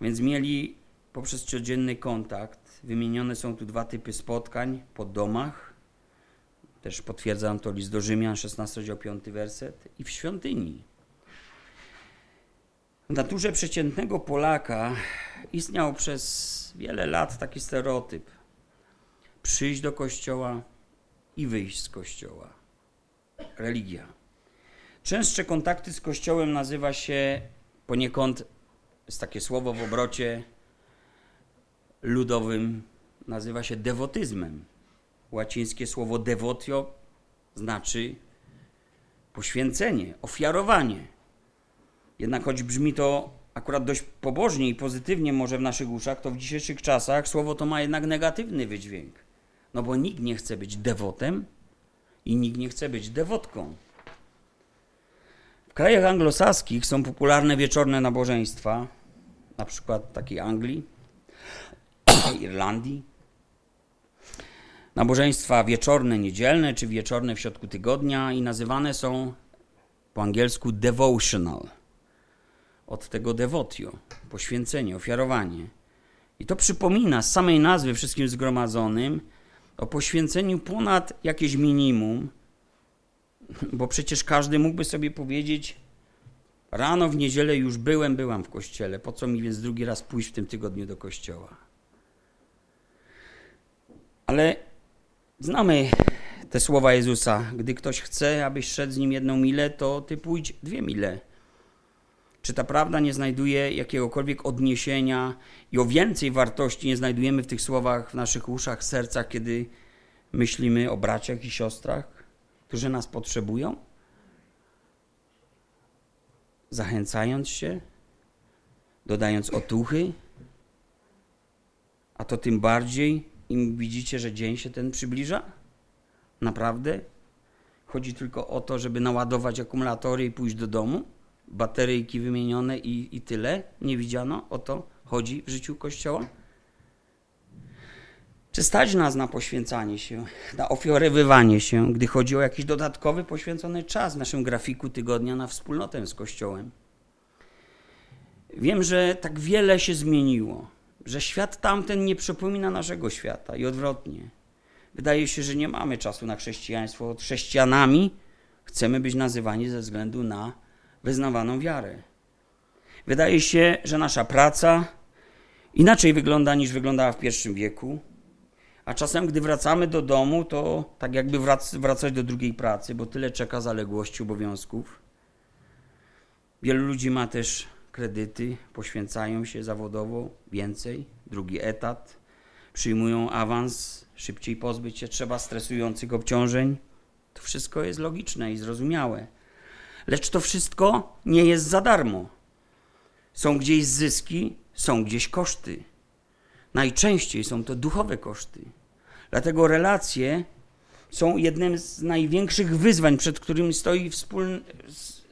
Więc mieli poprzez codzienny kontakt, wymienione są tu dwa typy spotkań po domach, też potwierdzam to list do Rzymian, 16 rozdział 5 werset, i w świątyni. W naturze przeciętnego Polaka istniał przez wiele lat taki stereotyp. Przyjść do kościoła i wyjść z kościoła. Religia. Częstsze kontakty z kościołem nazywa się poniekąd, jest takie słowo w obrocie ludowym, nazywa się dewotyzmem. Łacińskie słowo devotio znaczy poświęcenie, ofiarowanie. Jednak choć brzmi to akurat dość pobożnie i pozytywnie może w naszych uszach, to w dzisiejszych czasach słowo to ma jednak negatywny wydźwięk. No bo nikt nie chce być dewotem i nikt nie chce być dewotką. W krajach anglosaskich są popularne wieczorne nabożeństwa, na przykład takiej Anglii, Irlandii. Nabożeństwa wieczorne, niedzielne czy wieczorne w środku tygodnia i nazywane są po angielsku devotional. Od tego devotio, poświęcenie, ofiarowanie. I to przypomina z samej nazwy wszystkim zgromadzonym o poświęceniu ponad jakieś minimum, bo przecież każdy mógłby sobie powiedzieć: Rano w niedzielę już byłem, byłam w kościele. Po co mi więc drugi raz pójść w tym tygodniu do kościoła? Ale znamy te słowa Jezusa. Gdy ktoś chce, abyś szedł z nim jedną milę, to ty pójdź dwie mile. Czy ta prawda nie znajduje jakiegokolwiek odniesienia i o więcej wartości nie znajdujemy w tych słowach w naszych uszach, sercach, kiedy myślimy o braciach i siostrach, którzy nas potrzebują? Zachęcając się, dodając otuchy, a to tym bardziej im widzicie, że dzień się ten przybliża? Naprawdę? Chodzi tylko o to, żeby naładować akumulatory i pójść do domu? Bateryjki wymienione i, i tyle? Nie widziano? O to chodzi w życiu Kościoła? Czy stać nas na poświęcanie się, na ofiarowywanie się, gdy chodzi o jakiś dodatkowy poświęcony czas w naszym grafiku tygodnia na wspólnotę z Kościołem? Wiem, że tak wiele się zmieniło że świat tamten nie przypomina naszego świata i odwrotnie. Wydaje się, że nie mamy czasu na chrześcijaństwo. Chrześcijanami chcemy być nazywani ze względu na wyznawaną wiarę. Wydaje się, że nasza praca inaczej wygląda niż wyglądała w pierwszym wieku. A czasem, gdy wracamy do domu, to tak jakby wrac wracać do drugiej pracy, bo tyle czeka zaległości, obowiązków. Wielu ludzi ma też kredyty, poświęcają się zawodowo więcej, drugi etat, przyjmują awans, szybciej pozbyć się trzeba stresujących obciążeń. To wszystko jest logiczne i zrozumiałe. Lecz to wszystko nie jest za darmo. Są gdzieś zyski, są gdzieś koszty. Najczęściej są to duchowe koszty. Dlatego relacje są jednym z największych wyzwań, przed którymi stoi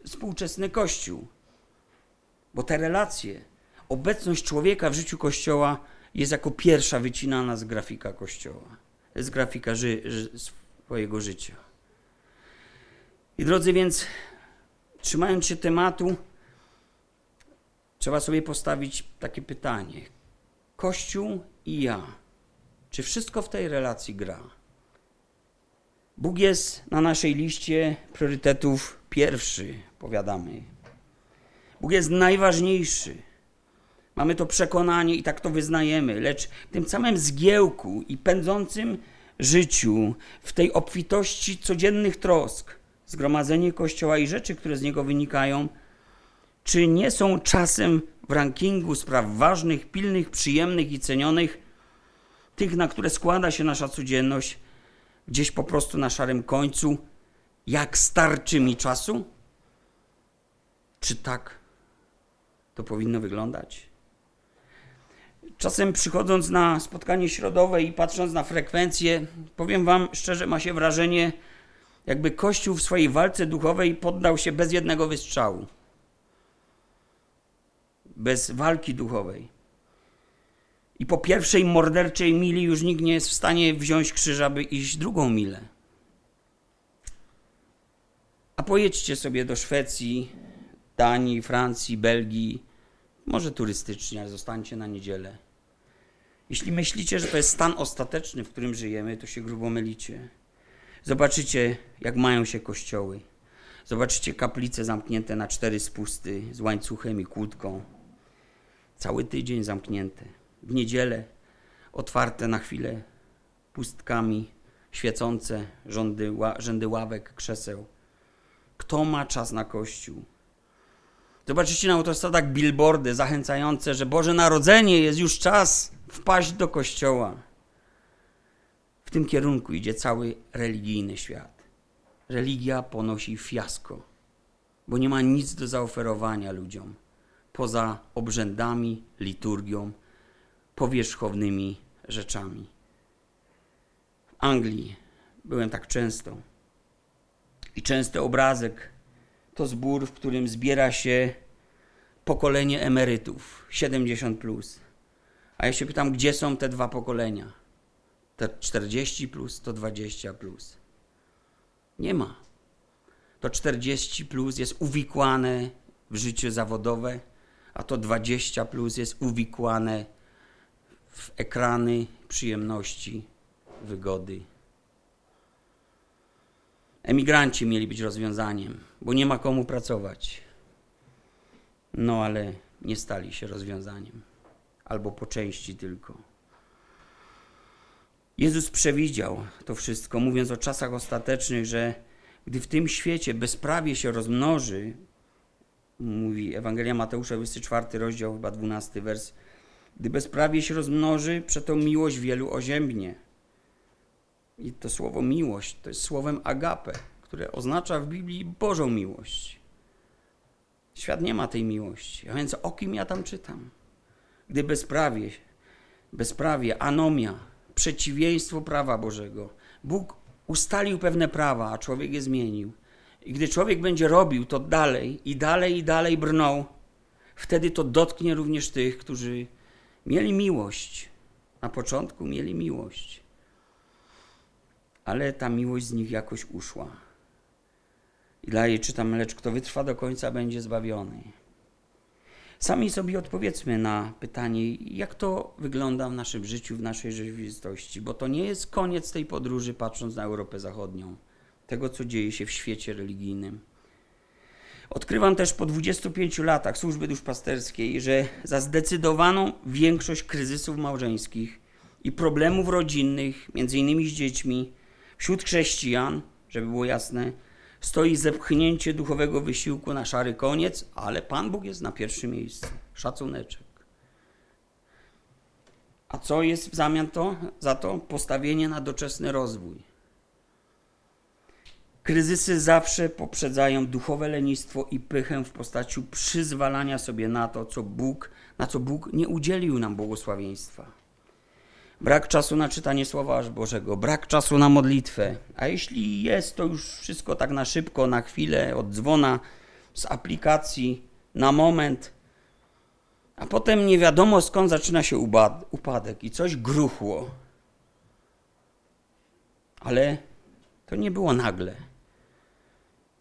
współczesny Kościół. Bo te relacje, obecność człowieka w życiu Kościoła jest jako pierwsza wycinana z grafika Kościoła, z grafika ży, ży, swojego życia. I drodzy, więc trzymając się tematu, trzeba sobie postawić takie pytanie. Kościół i ja. Czy wszystko w tej relacji gra? Bóg jest na naszej liście priorytetów pierwszy, powiadamy. Bóg jest najważniejszy. Mamy to przekonanie i tak to wyznajemy, lecz w tym samym zgiełku i pędzącym życiu, w tej obfitości codziennych trosk, zgromadzenie Kościoła i rzeczy, które z niego wynikają, czy nie są czasem w rankingu spraw ważnych, pilnych, przyjemnych i cenionych, tych, na które składa się nasza codzienność, gdzieś po prostu na szarym końcu, jak starczy mi czasu? Czy tak to powinno wyglądać? Czasem przychodząc na spotkanie środowe i patrząc na frekwencję, powiem wam szczerze, ma się wrażenie, jakby Kościół w swojej walce duchowej poddał się bez jednego wystrzału. Bez walki duchowej. I po pierwszej morderczej mili już nikt nie jest w stanie wziąć krzyża, by iść drugą milę. A pojedźcie sobie do Szwecji, Danii, Francji, Belgii, może turystycznie, ale zostańcie na niedzielę. Jeśli myślicie, że to jest stan ostateczny, w którym żyjemy, to się grubo mylicie. Zobaczycie, jak mają się kościoły. Zobaczycie kaplice zamknięte na cztery spusty z łańcuchem i kłódką. Cały tydzień zamknięte. W niedzielę otwarte na chwilę pustkami, świecące rzędy, rzędy ławek, krzeseł. Kto ma czas na kościół? Zobaczycie na autostradach billboardy zachęcające, że Boże Narodzenie jest już czas wpaść do kościoła. W tym kierunku idzie cały religijny świat. Religia ponosi fiasko, bo nie ma nic do zaoferowania ludziom poza obrzędami, liturgią, powierzchownymi rzeczami. W Anglii byłem tak często i częsty obrazek to zbór, w którym zbiera się pokolenie emerytów 70 plus. A ja się pytam, gdzie są te dwa pokolenia? Te 40 plus, to 20 plus. Nie ma. To 40 plus jest uwikłane w życie zawodowe, a to 20 plus jest uwikłane w ekrany, przyjemności, wygody. Emigranci mieli być rozwiązaniem, bo nie ma komu pracować. No ale nie stali się rozwiązaniem, albo po części tylko. Jezus przewidział to wszystko, mówiąc o czasach ostatecznych, że gdy w tym świecie bezprawie się rozmnoży, mówi Ewangelia Mateusza, 24 rozdział, chyba 12 wers, gdy bezprawie się rozmnoży, przeto miłość wielu oziębnie. I to słowo miłość to jest słowem agape, które oznacza w Biblii Bożą miłość. Świat nie ma tej miłości, a więc o kim ja tam czytam? Gdy bezprawie, bezprawie, anomia, przeciwieństwo prawa Bożego. Bóg ustalił pewne prawa, a człowiek je zmienił. I gdy człowiek będzie robił to dalej i dalej i dalej brnął, wtedy to dotknie również tych, którzy mieli miłość. Na początku mieli miłość. Ale ta miłość z nich jakoś uszła. I dalej czytam, lecz kto wytrwa do końca, będzie zbawiony. Sami sobie odpowiedzmy na pytanie, jak to wygląda w naszym życiu, w naszej rzeczywistości, bo to nie jest koniec tej podróży, patrząc na Europę Zachodnią, tego, co dzieje się w świecie religijnym. Odkrywam też po 25 latach służby duszpasterskiej, że za zdecydowaną większość kryzysów małżeńskich i problemów rodzinnych, między innymi z dziećmi, wśród chrześcijan, żeby było jasne, stoi zepchnięcie duchowego wysiłku na szary koniec, ale Pan Bóg jest na pierwszym miejscu. Szacuneczek. A co jest w zamian to, za to? Postawienie na doczesny rozwój. Kryzysy zawsze poprzedzają duchowe lenistwo i pychę w postaci przyzwalania sobie na to, co Bóg, na co Bóg nie udzielił nam błogosławieństwa brak czasu na czytanie Słowa Bożego, brak czasu na modlitwę. A jeśli jest to już wszystko tak na szybko, na chwilę, od dzwona, z aplikacji, na moment, a potem nie wiadomo skąd zaczyna się upadek i coś gruchło. Ale to nie było nagle.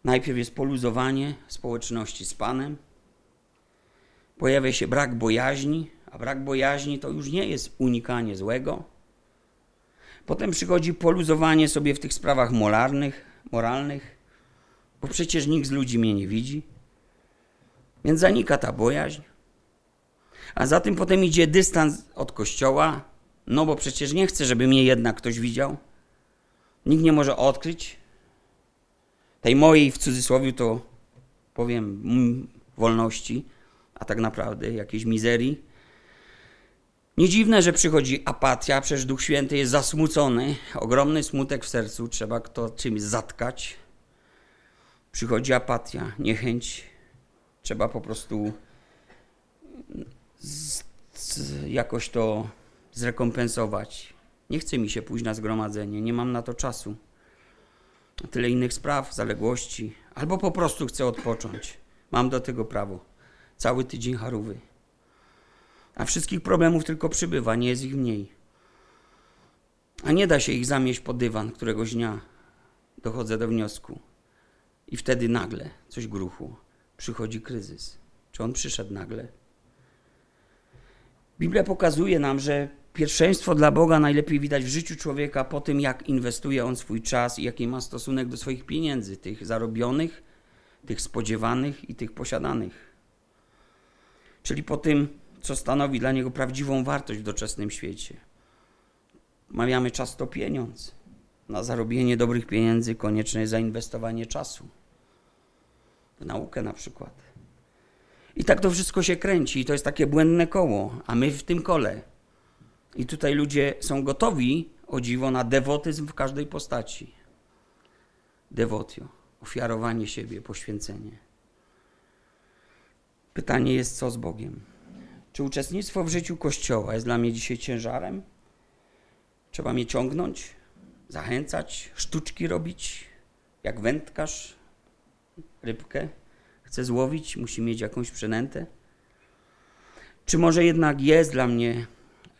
Najpierw jest poluzowanie społeczności z Panem, pojawia się brak bojaźni, a brak bojaźni to już nie jest unikanie złego. Potem przychodzi poluzowanie sobie w tych sprawach moralnych, moralnych, bo przecież nikt z ludzi mnie nie widzi. Więc zanika ta bojaźń. A za tym potem idzie dystans od kościoła, no bo przecież nie chcę, żeby mnie jednak ktoś widział. Nikt nie może odkryć tej mojej, w cudzysłowie to powiem, wolności, a tak naprawdę jakiejś mizerii. Nie dziwne, że przychodzi apatia, przecież Duch Święty jest zasmucony, ogromny smutek w sercu, trzeba to czymś zatkać. Przychodzi apatia, niechęć, trzeba po prostu z, jakoś to zrekompensować. Nie chce mi się pójść na zgromadzenie, nie mam na to czasu. Tyle innych spraw, zaległości, albo po prostu chcę odpocząć. Mam do tego prawo. Cały tydzień harówy. A wszystkich problemów tylko przybywa, nie jest ich mniej. A nie da się ich zamieść pod dywan któregoś dnia. Dochodzę do wniosku. I wtedy nagle coś gruchu. Przychodzi kryzys. Czy on przyszedł nagle? Biblia pokazuje nam, że pierwszeństwo dla Boga najlepiej widać w życiu człowieka po tym, jak inwestuje on swój czas i jaki ma stosunek do swoich pieniędzy, tych zarobionych, tych spodziewanych i tych posiadanych. Czyli po tym, co stanowi dla niego prawdziwą wartość w doczesnym świecie. Mawiamy czas to pieniądz. Na zarobienie dobrych pieniędzy konieczne jest zainwestowanie czasu. W naukę na przykład. I tak to wszystko się kręci, i to jest takie błędne koło, a my w tym kole. I tutaj ludzie są gotowi, o dziwo, na dewotyzm w każdej postaci. Devotio, ofiarowanie siebie, poświęcenie. Pytanie jest, co z Bogiem? Czy uczestnictwo w życiu Kościoła jest dla mnie dzisiaj ciężarem? Trzeba mnie ciągnąć, zachęcać, sztuczki robić, jak wędkarz, rybkę chce złowić, musi mieć jakąś przynętę? Czy może jednak jest dla mnie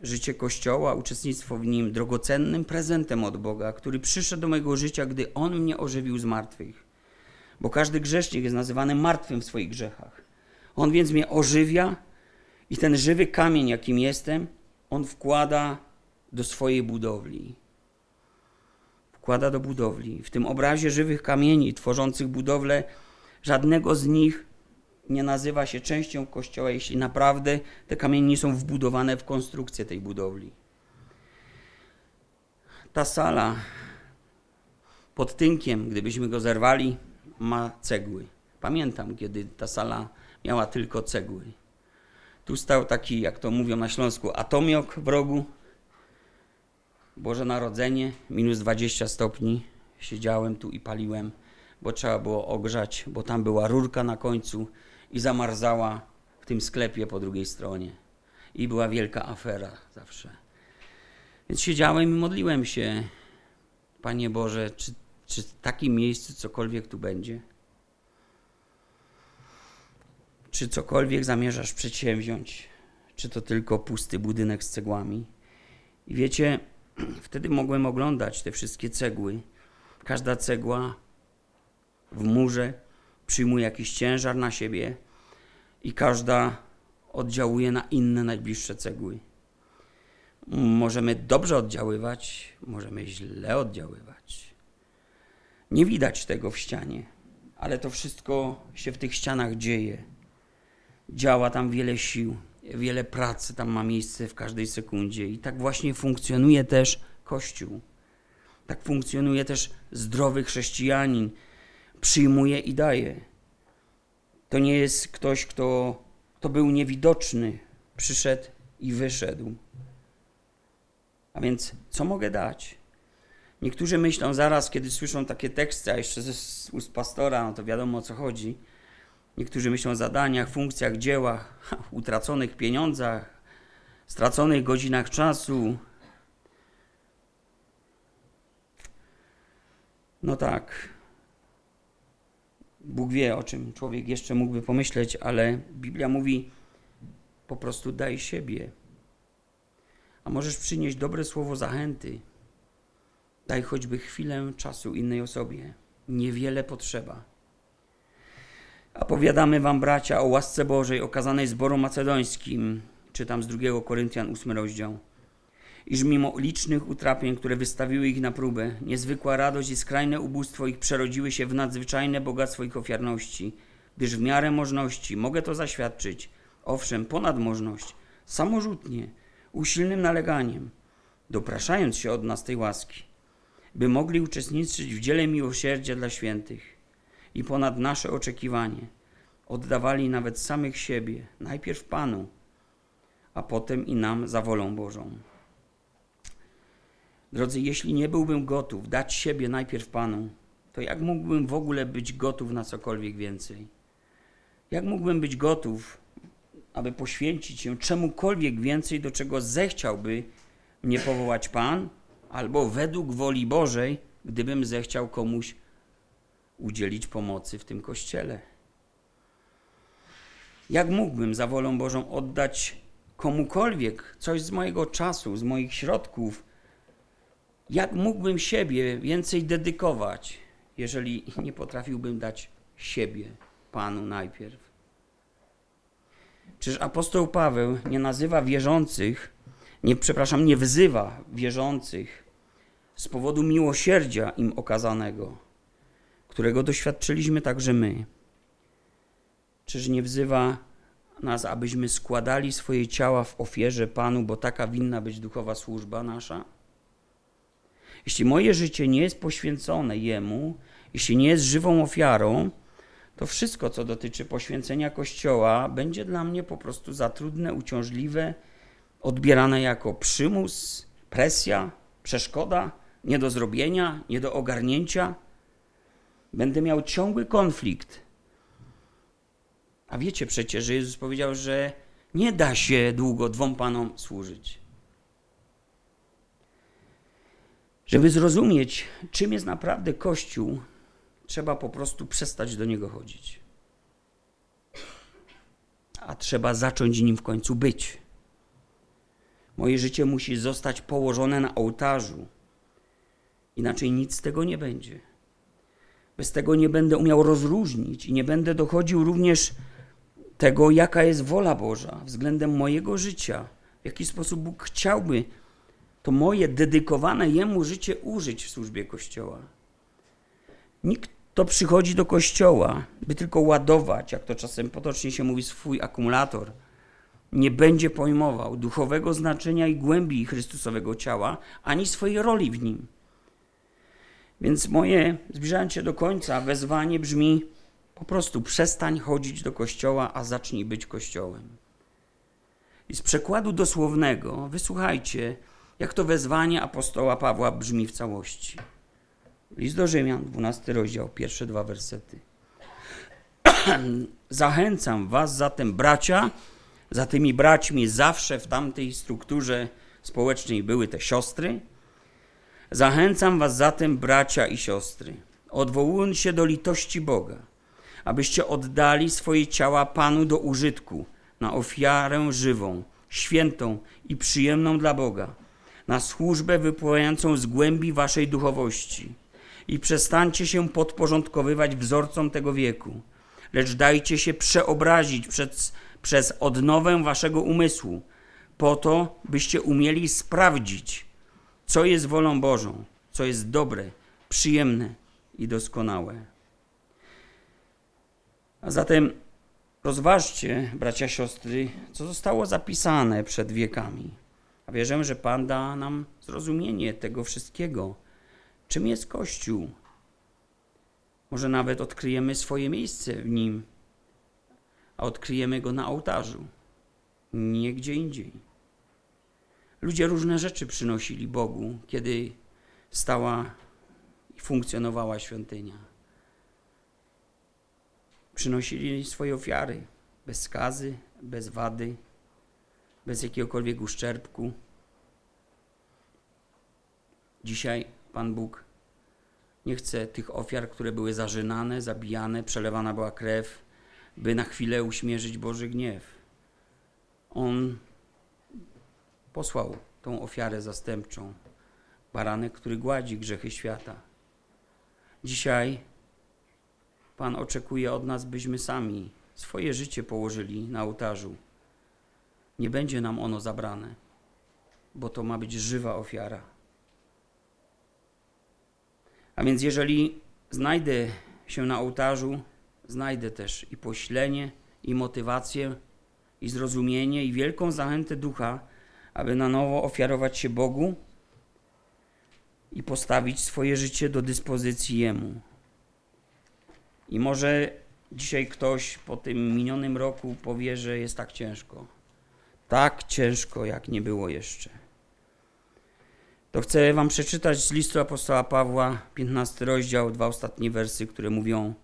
życie Kościoła, uczestnictwo w nim drogocennym prezentem od Boga, który przyszedł do mojego życia, gdy On mnie ożywił z martwych? Bo każdy grzesznik jest nazywany martwym w swoich grzechach. On więc mnie ożywia i ten żywy kamień, jakim jestem, On wkłada do swojej budowli. Wkłada do budowli. W tym obrazie żywych kamieni tworzących budowlę Żadnego z nich nie nazywa się częścią kościoła, jeśli naprawdę te kamienie nie są wbudowane w konstrukcję tej budowli. Ta sala pod tynkiem, gdybyśmy go zerwali, ma cegły. Pamiętam, kiedy ta sala miała tylko cegły. Tu stał taki, jak to mówią na Śląsku, atomiok w rogu. Boże Narodzenie, minus 20 stopni. Siedziałem tu i paliłem bo trzeba było ogrzać, bo tam była rurka na końcu i zamarzała w tym sklepie po drugiej stronie. I była wielka afera zawsze. Więc siedziałem i modliłem się, Panie Boże, czy, czy w takim miejscu cokolwiek tu będzie? Czy cokolwiek zamierzasz przedsięwziąć? Czy to tylko pusty budynek z cegłami? I wiecie, wtedy mogłem oglądać te wszystkie cegły. Każda cegła w murze, przyjmuje jakiś ciężar na siebie i każda oddziałuje na inne najbliższe cegły. Możemy dobrze oddziaływać, możemy źle oddziaływać. Nie widać tego w ścianie, ale to wszystko się w tych ścianach dzieje. Działa tam wiele sił, wiele pracy tam ma miejsce w każdej sekundzie i tak właśnie funkcjonuje też Kościół. Tak funkcjonuje też zdrowy chrześcijanin, przyjmuje i daje. To nie jest ktoś, kto, kto był niewidoczny, przyszedł i wyszedł. A więc co mogę dać? Niektórzy myślą zaraz, kiedy słyszą takie teksty, a jeszcze z ust pastora, no to wiadomo o co chodzi. Niektórzy myślą o zadaniach, funkcjach, dziełach, utraconych pieniądzach, straconych godzinach czasu. No tak, Bóg wie, o czym człowiek jeszcze mógłby pomyśleć, ale Biblia mówi po prostu daj siebie. A możesz przynieść dobre słowo zachęty. Daj choćby chwilę czasu innej osobie. Niewiele potrzeba. A powiadamy wam, bracia, o łasce Bożej okazanej zboru macedońskim. Czytam z 2 Koryntian 8 rozdział. Iż mimo licznych utrapień, które wystawiły ich na próbę, niezwykła radość i skrajne ubóstwo ich przerodziły się w nadzwyczajne bogactwo ich ofiarności, gdyż w miarę możności, mogę to zaświadczyć, owszem, ponad możność, samorzutnie, usilnym naleganiem, dopraszając się od nas tej łaski, by mogli uczestniczyć w dziele miłosierdzia dla świętych i ponad nasze oczekiwanie oddawali nawet samych siebie, najpierw Panu, a potem i nam za wolą Bożą. Drodzy, jeśli nie byłbym gotów dać siebie najpierw Panu, to jak mógłbym w ogóle być gotów na cokolwiek więcej? Jak mógłbym być gotów, aby poświęcić się czemukolwiek więcej, do czego zechciałby mnie powołać Pan, albo według woli Bożej, gdybym zechciał komuś udzielić pomocy w tym kościele. Jak mógłbym za wolą Bożą oddać komukolwiek coś z mojego czasu, z moich środków? Jak mógłbym siebie więcej dedykować, jeżeli nie potrafiłbym dać siebie Panu najpierw? Czyż apostoł Paweł nie nazywa wierzących, nie, przepraszam, nie wzywa wierzących z powodu miłosierdzia im okazanego, którego doświadczyliśmy także my? Czyż nie wzywa nas, abyśmy składali swoje ciała w ofierze Panu, bo taka winna być duchowa służba nasza? Jeśli moje życie nie jest poświęcone Jemu, jeśli nie jest żywą ofiarą, to wszystko, co dotyczy poświęcenia Kościoła, będzie dla mnie po prostu za trudne, uciążliwe, odbierane jako przymus, presja, przeszkoda, nie do zrobienia, nie do ogarnięcia. Będę miał ciągły konflikt. A wiecie przecież, że Jezus powiedział, że nie da się długo dwom panom służyć. Żeby zrozumieć, czym jest naprawdę Kościół, trzeba po prostu przestać do niego chodzić. A trzeba zacząć nim w końcu być. Moje życie musi zostać położone na ołtarzu. Inaczej nic z tego nie będzie. Bez tego nie będę umiał rozróżnić i nie będę dochodził również tego, jaka jest wola Boża względem mojego życia, w jaki sposób Bóg chciałby to moje dedykowane Jemu życie użyć w służbie Kościoła. Nikt, kto przychodzi do Kościoła, by tylko ładować, jak to czasem potocznie się mówi, swój akumulator, nie będzie pojmował duchowego znaczenia i głębi Chrystusowego ciała, ani swojej roli w nim. Więc moje, zbliżając się do końca, wezwanie brzmi po prostu przestań chodzić do kościoła, a zacznij być kościołem. I z przekładu dosłownego wysłuchajcie, jak to wezwanie apostoła Pawła brzmi w całości. List do Rzymian, 12 rozdział, pierwsze dwa wersety. Zachęcam was zatem, bracia, za tymi braćmi zawsze w tamtej strukturze społecznej były te siostry. Zachęcam was zatem, bracia i siostry, odwołując się do litości Boga, abyście oddali swoje ciała Panu do użytku, na ofiarę żywą, świętą i przyjemną dla Boga, na służbę wypływającą z głębi waszej duchowości. I przestańcie się podporządkowywać wzorcom tego wieku, lecz dajcie się przeobrazić przez, przez odnowę waszego umysłu, po to, byście umieli sprawdzić, co jest wolą Bożą, co jest dobre, przyjemne i doskonałe. A zatem rozważcie, bracia, siostry, co zostało zapisane przed wiekami. A wierzę, że Pan da nam zrozumienie tego wszystkiego. Czym jest Kościół? Może nawet odkryjemy swoje miejsce w nim, a odkryjemy go na ołtarzu, nie gdzie indziej. Ludzie różne rzeczy przynosili Bogu, kiedy stała i funkcjonowała świątynia. Przynosili swoje ofiary bez skazy, bez wady, bez jakiegokolwiek uszczerbku. Dzisiaj Pan Bóg nie chce tych ofiar, które były zażynane, zabijane, przelewana była krew, by na chwilę uśmierzyć Boży gniew. On posłał tą ofiarę zastępczą, baranek, który gładzi grzechy świata. Dzisiaj Pan oczekuje od nas, byśmy sami swoje życie położyli na ołtarzu. Nie będzie nam ono zabrane, bo to ma być żywa ofiara. A więc jeżeli znajdę się na ołtarzu, znajdę też i poślenie, i motywację, i zrozumienie, i wielką zachętę ducha, aby na nowo ofiarować się Bogu i postawić swoje życie do dyspozycji Jemu. I może dzisiaj ktoś po tym minionym roku powie, że jest tak ciężko. Tak ciężko, jak nie było jeszcze. To chcę Wam przeczytać z listu apostoła Pawła, 15 rozdział, dwa ostatnie wersy, które mówią: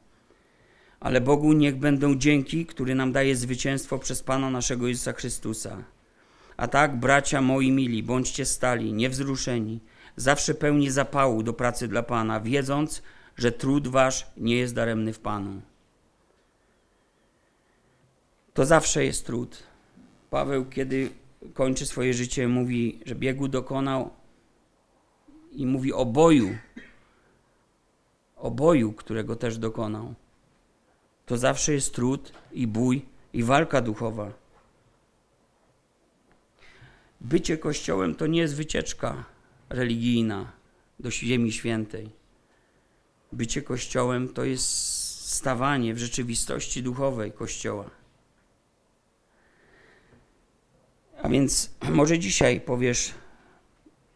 Ale Bogu niech będą dzięki, który nam daje zwycięstwo przez Pana naszego Jezusa Chrystusa. A tak, bracia moi mili, bądźcie stali, niewzruszeni, zawsze pełni zapału do pracy dla Pana, wiedząc, że trud wasz nie jest daremny w Panu. To zawsze jest trud. Paweł, kiedy kończy swoje życie, mówi, że biegu dokonał i mówi o boju, o boju, którego też dokonał. To zawsze jest trud i bój i walka duchowa. Bycie kościołem to nie jest wycieczka religijna do Ziemi Świętej. Bycie kościołem to jest stawanie w rzeczywistości duchowej kościoła. A więc może dzisiaj powiesz: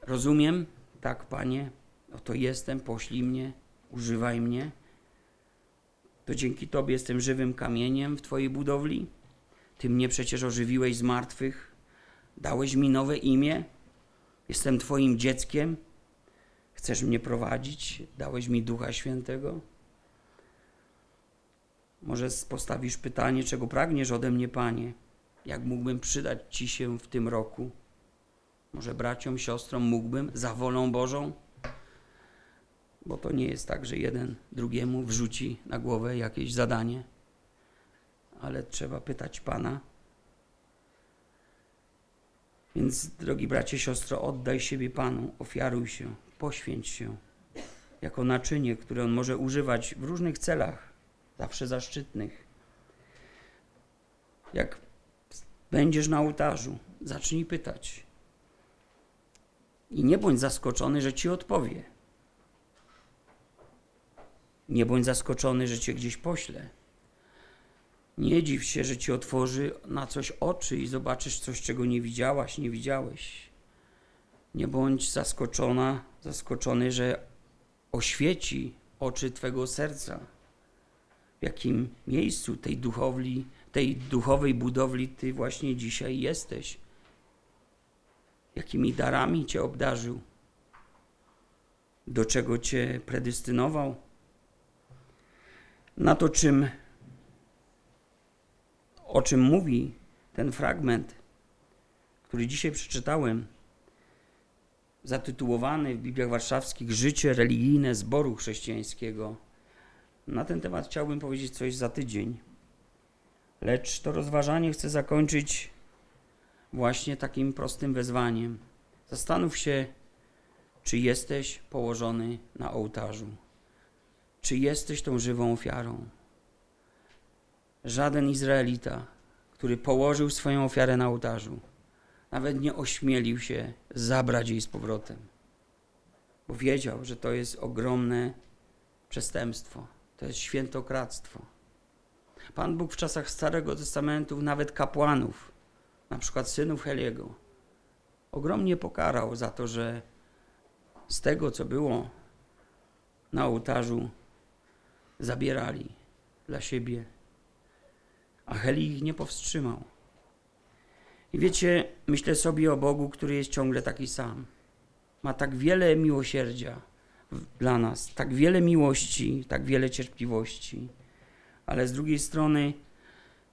Rozumiem, tak, panie, oto jestem, poślij mnie, używaj mnie. To dzięki Tobie jestem żywym kamieniem w Twojej budowli. Ty mnie przecież ożywiłeś z martwych, dałeś mi nowe imię, jestem Twoim dzieckiem. Chcesz mnie prowadzić, dałeś mi Ducha Świętego. Może postawisz pytanie, czego pragniesz ode mnie, Panie? Jak mógłbym przydać Ci się w tym roku? Może braciom, siostrom mógłbym za wolą Bożą? Bo to nie jest tak, że jeden drugiemu wrzuci na głowę jakieś zadanie, ale trzeba pytać Pana. Więc, drogi bracie, siostro, oddaj siebie Panu, ofiaruj się, poświęć się jako naczynie, które On może używać w różnych celach, zawsze zaszczytnych. Jak będziesz na ołtarzu, zacznij pytać. I nie bądź zaskoczony, że ci odpowie. Nie bądź zaskoczony, że cię gdzieś pośle. Nie dziw się, że ci otworzy na coś oczy i zobaczysz coś, czego nie widziałaś, nie widziałeś. Nie bądź zaskoczona, zaskoczony, że oświeci oczy Twego serca. W jakim miejscu tej duchowli, tej duchowej budowli Ty właśnie dzisiaj jesteś. Jakimi darami Cię obdarzył. Do czego Cię predystynował. Na to, czym, o czym mówi ten fragment, który dzisiaj przeczytałem, zatytułowany w Bibliach Warszawskich Życie religijne zboru chrześcijańskiego. Na ten temat chciałbym powiedzieć coś za tydzień. Lecz to rozważanie chcę zakończyć właśnie takim prostym wezwaniem. Zastanów się, czy jesteś położony na ołtarzu. Czy jesteś tą żywą ofiarą? Żaden Izraelita, który położył swoją ofiarę na ołtarzu, nawet nie ośmielił się zabrać jej z powrotem, bo wiedział, że to jest ogromne przestępstwo, to jest świętokradztwo. Pan Bóg w czasach Starego Testamentu nawet kapłanów, na przykład synów Heliego, ogromnie pokarał za to, że z tego, co było na ołtarzu, zabierali dla siebie, a Heli ich nie powstrzymał. I wiecie, myślę sobie o Bogu, który jest ciągle taki sam. Ma tak wiele miłosierdzia dla nas, tak wiele miłości, tak wiele cierpliwości. Ale z drugiej strony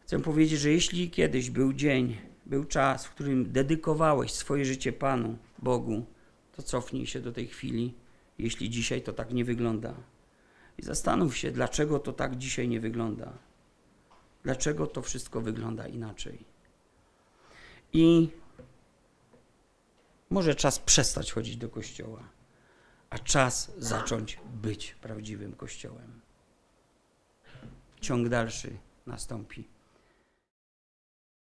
chcę powiedzieć, że jeśli kiedyś był dzień, był czas, w którym dedykowałeś swoje życie Panu, Bogu, to cofnij się do tej chwili, jeśli dzisiaj to tak nie wygląda. I zastanów się, dlaczego to tak dzisiaj nie wygląda. Dlaczego to wszystko wygląda inaczej. I może czas przestać chodzić do kościoła, a czas zacząć być prawdziwym kościołem. Ciąg dalszy nastąpi.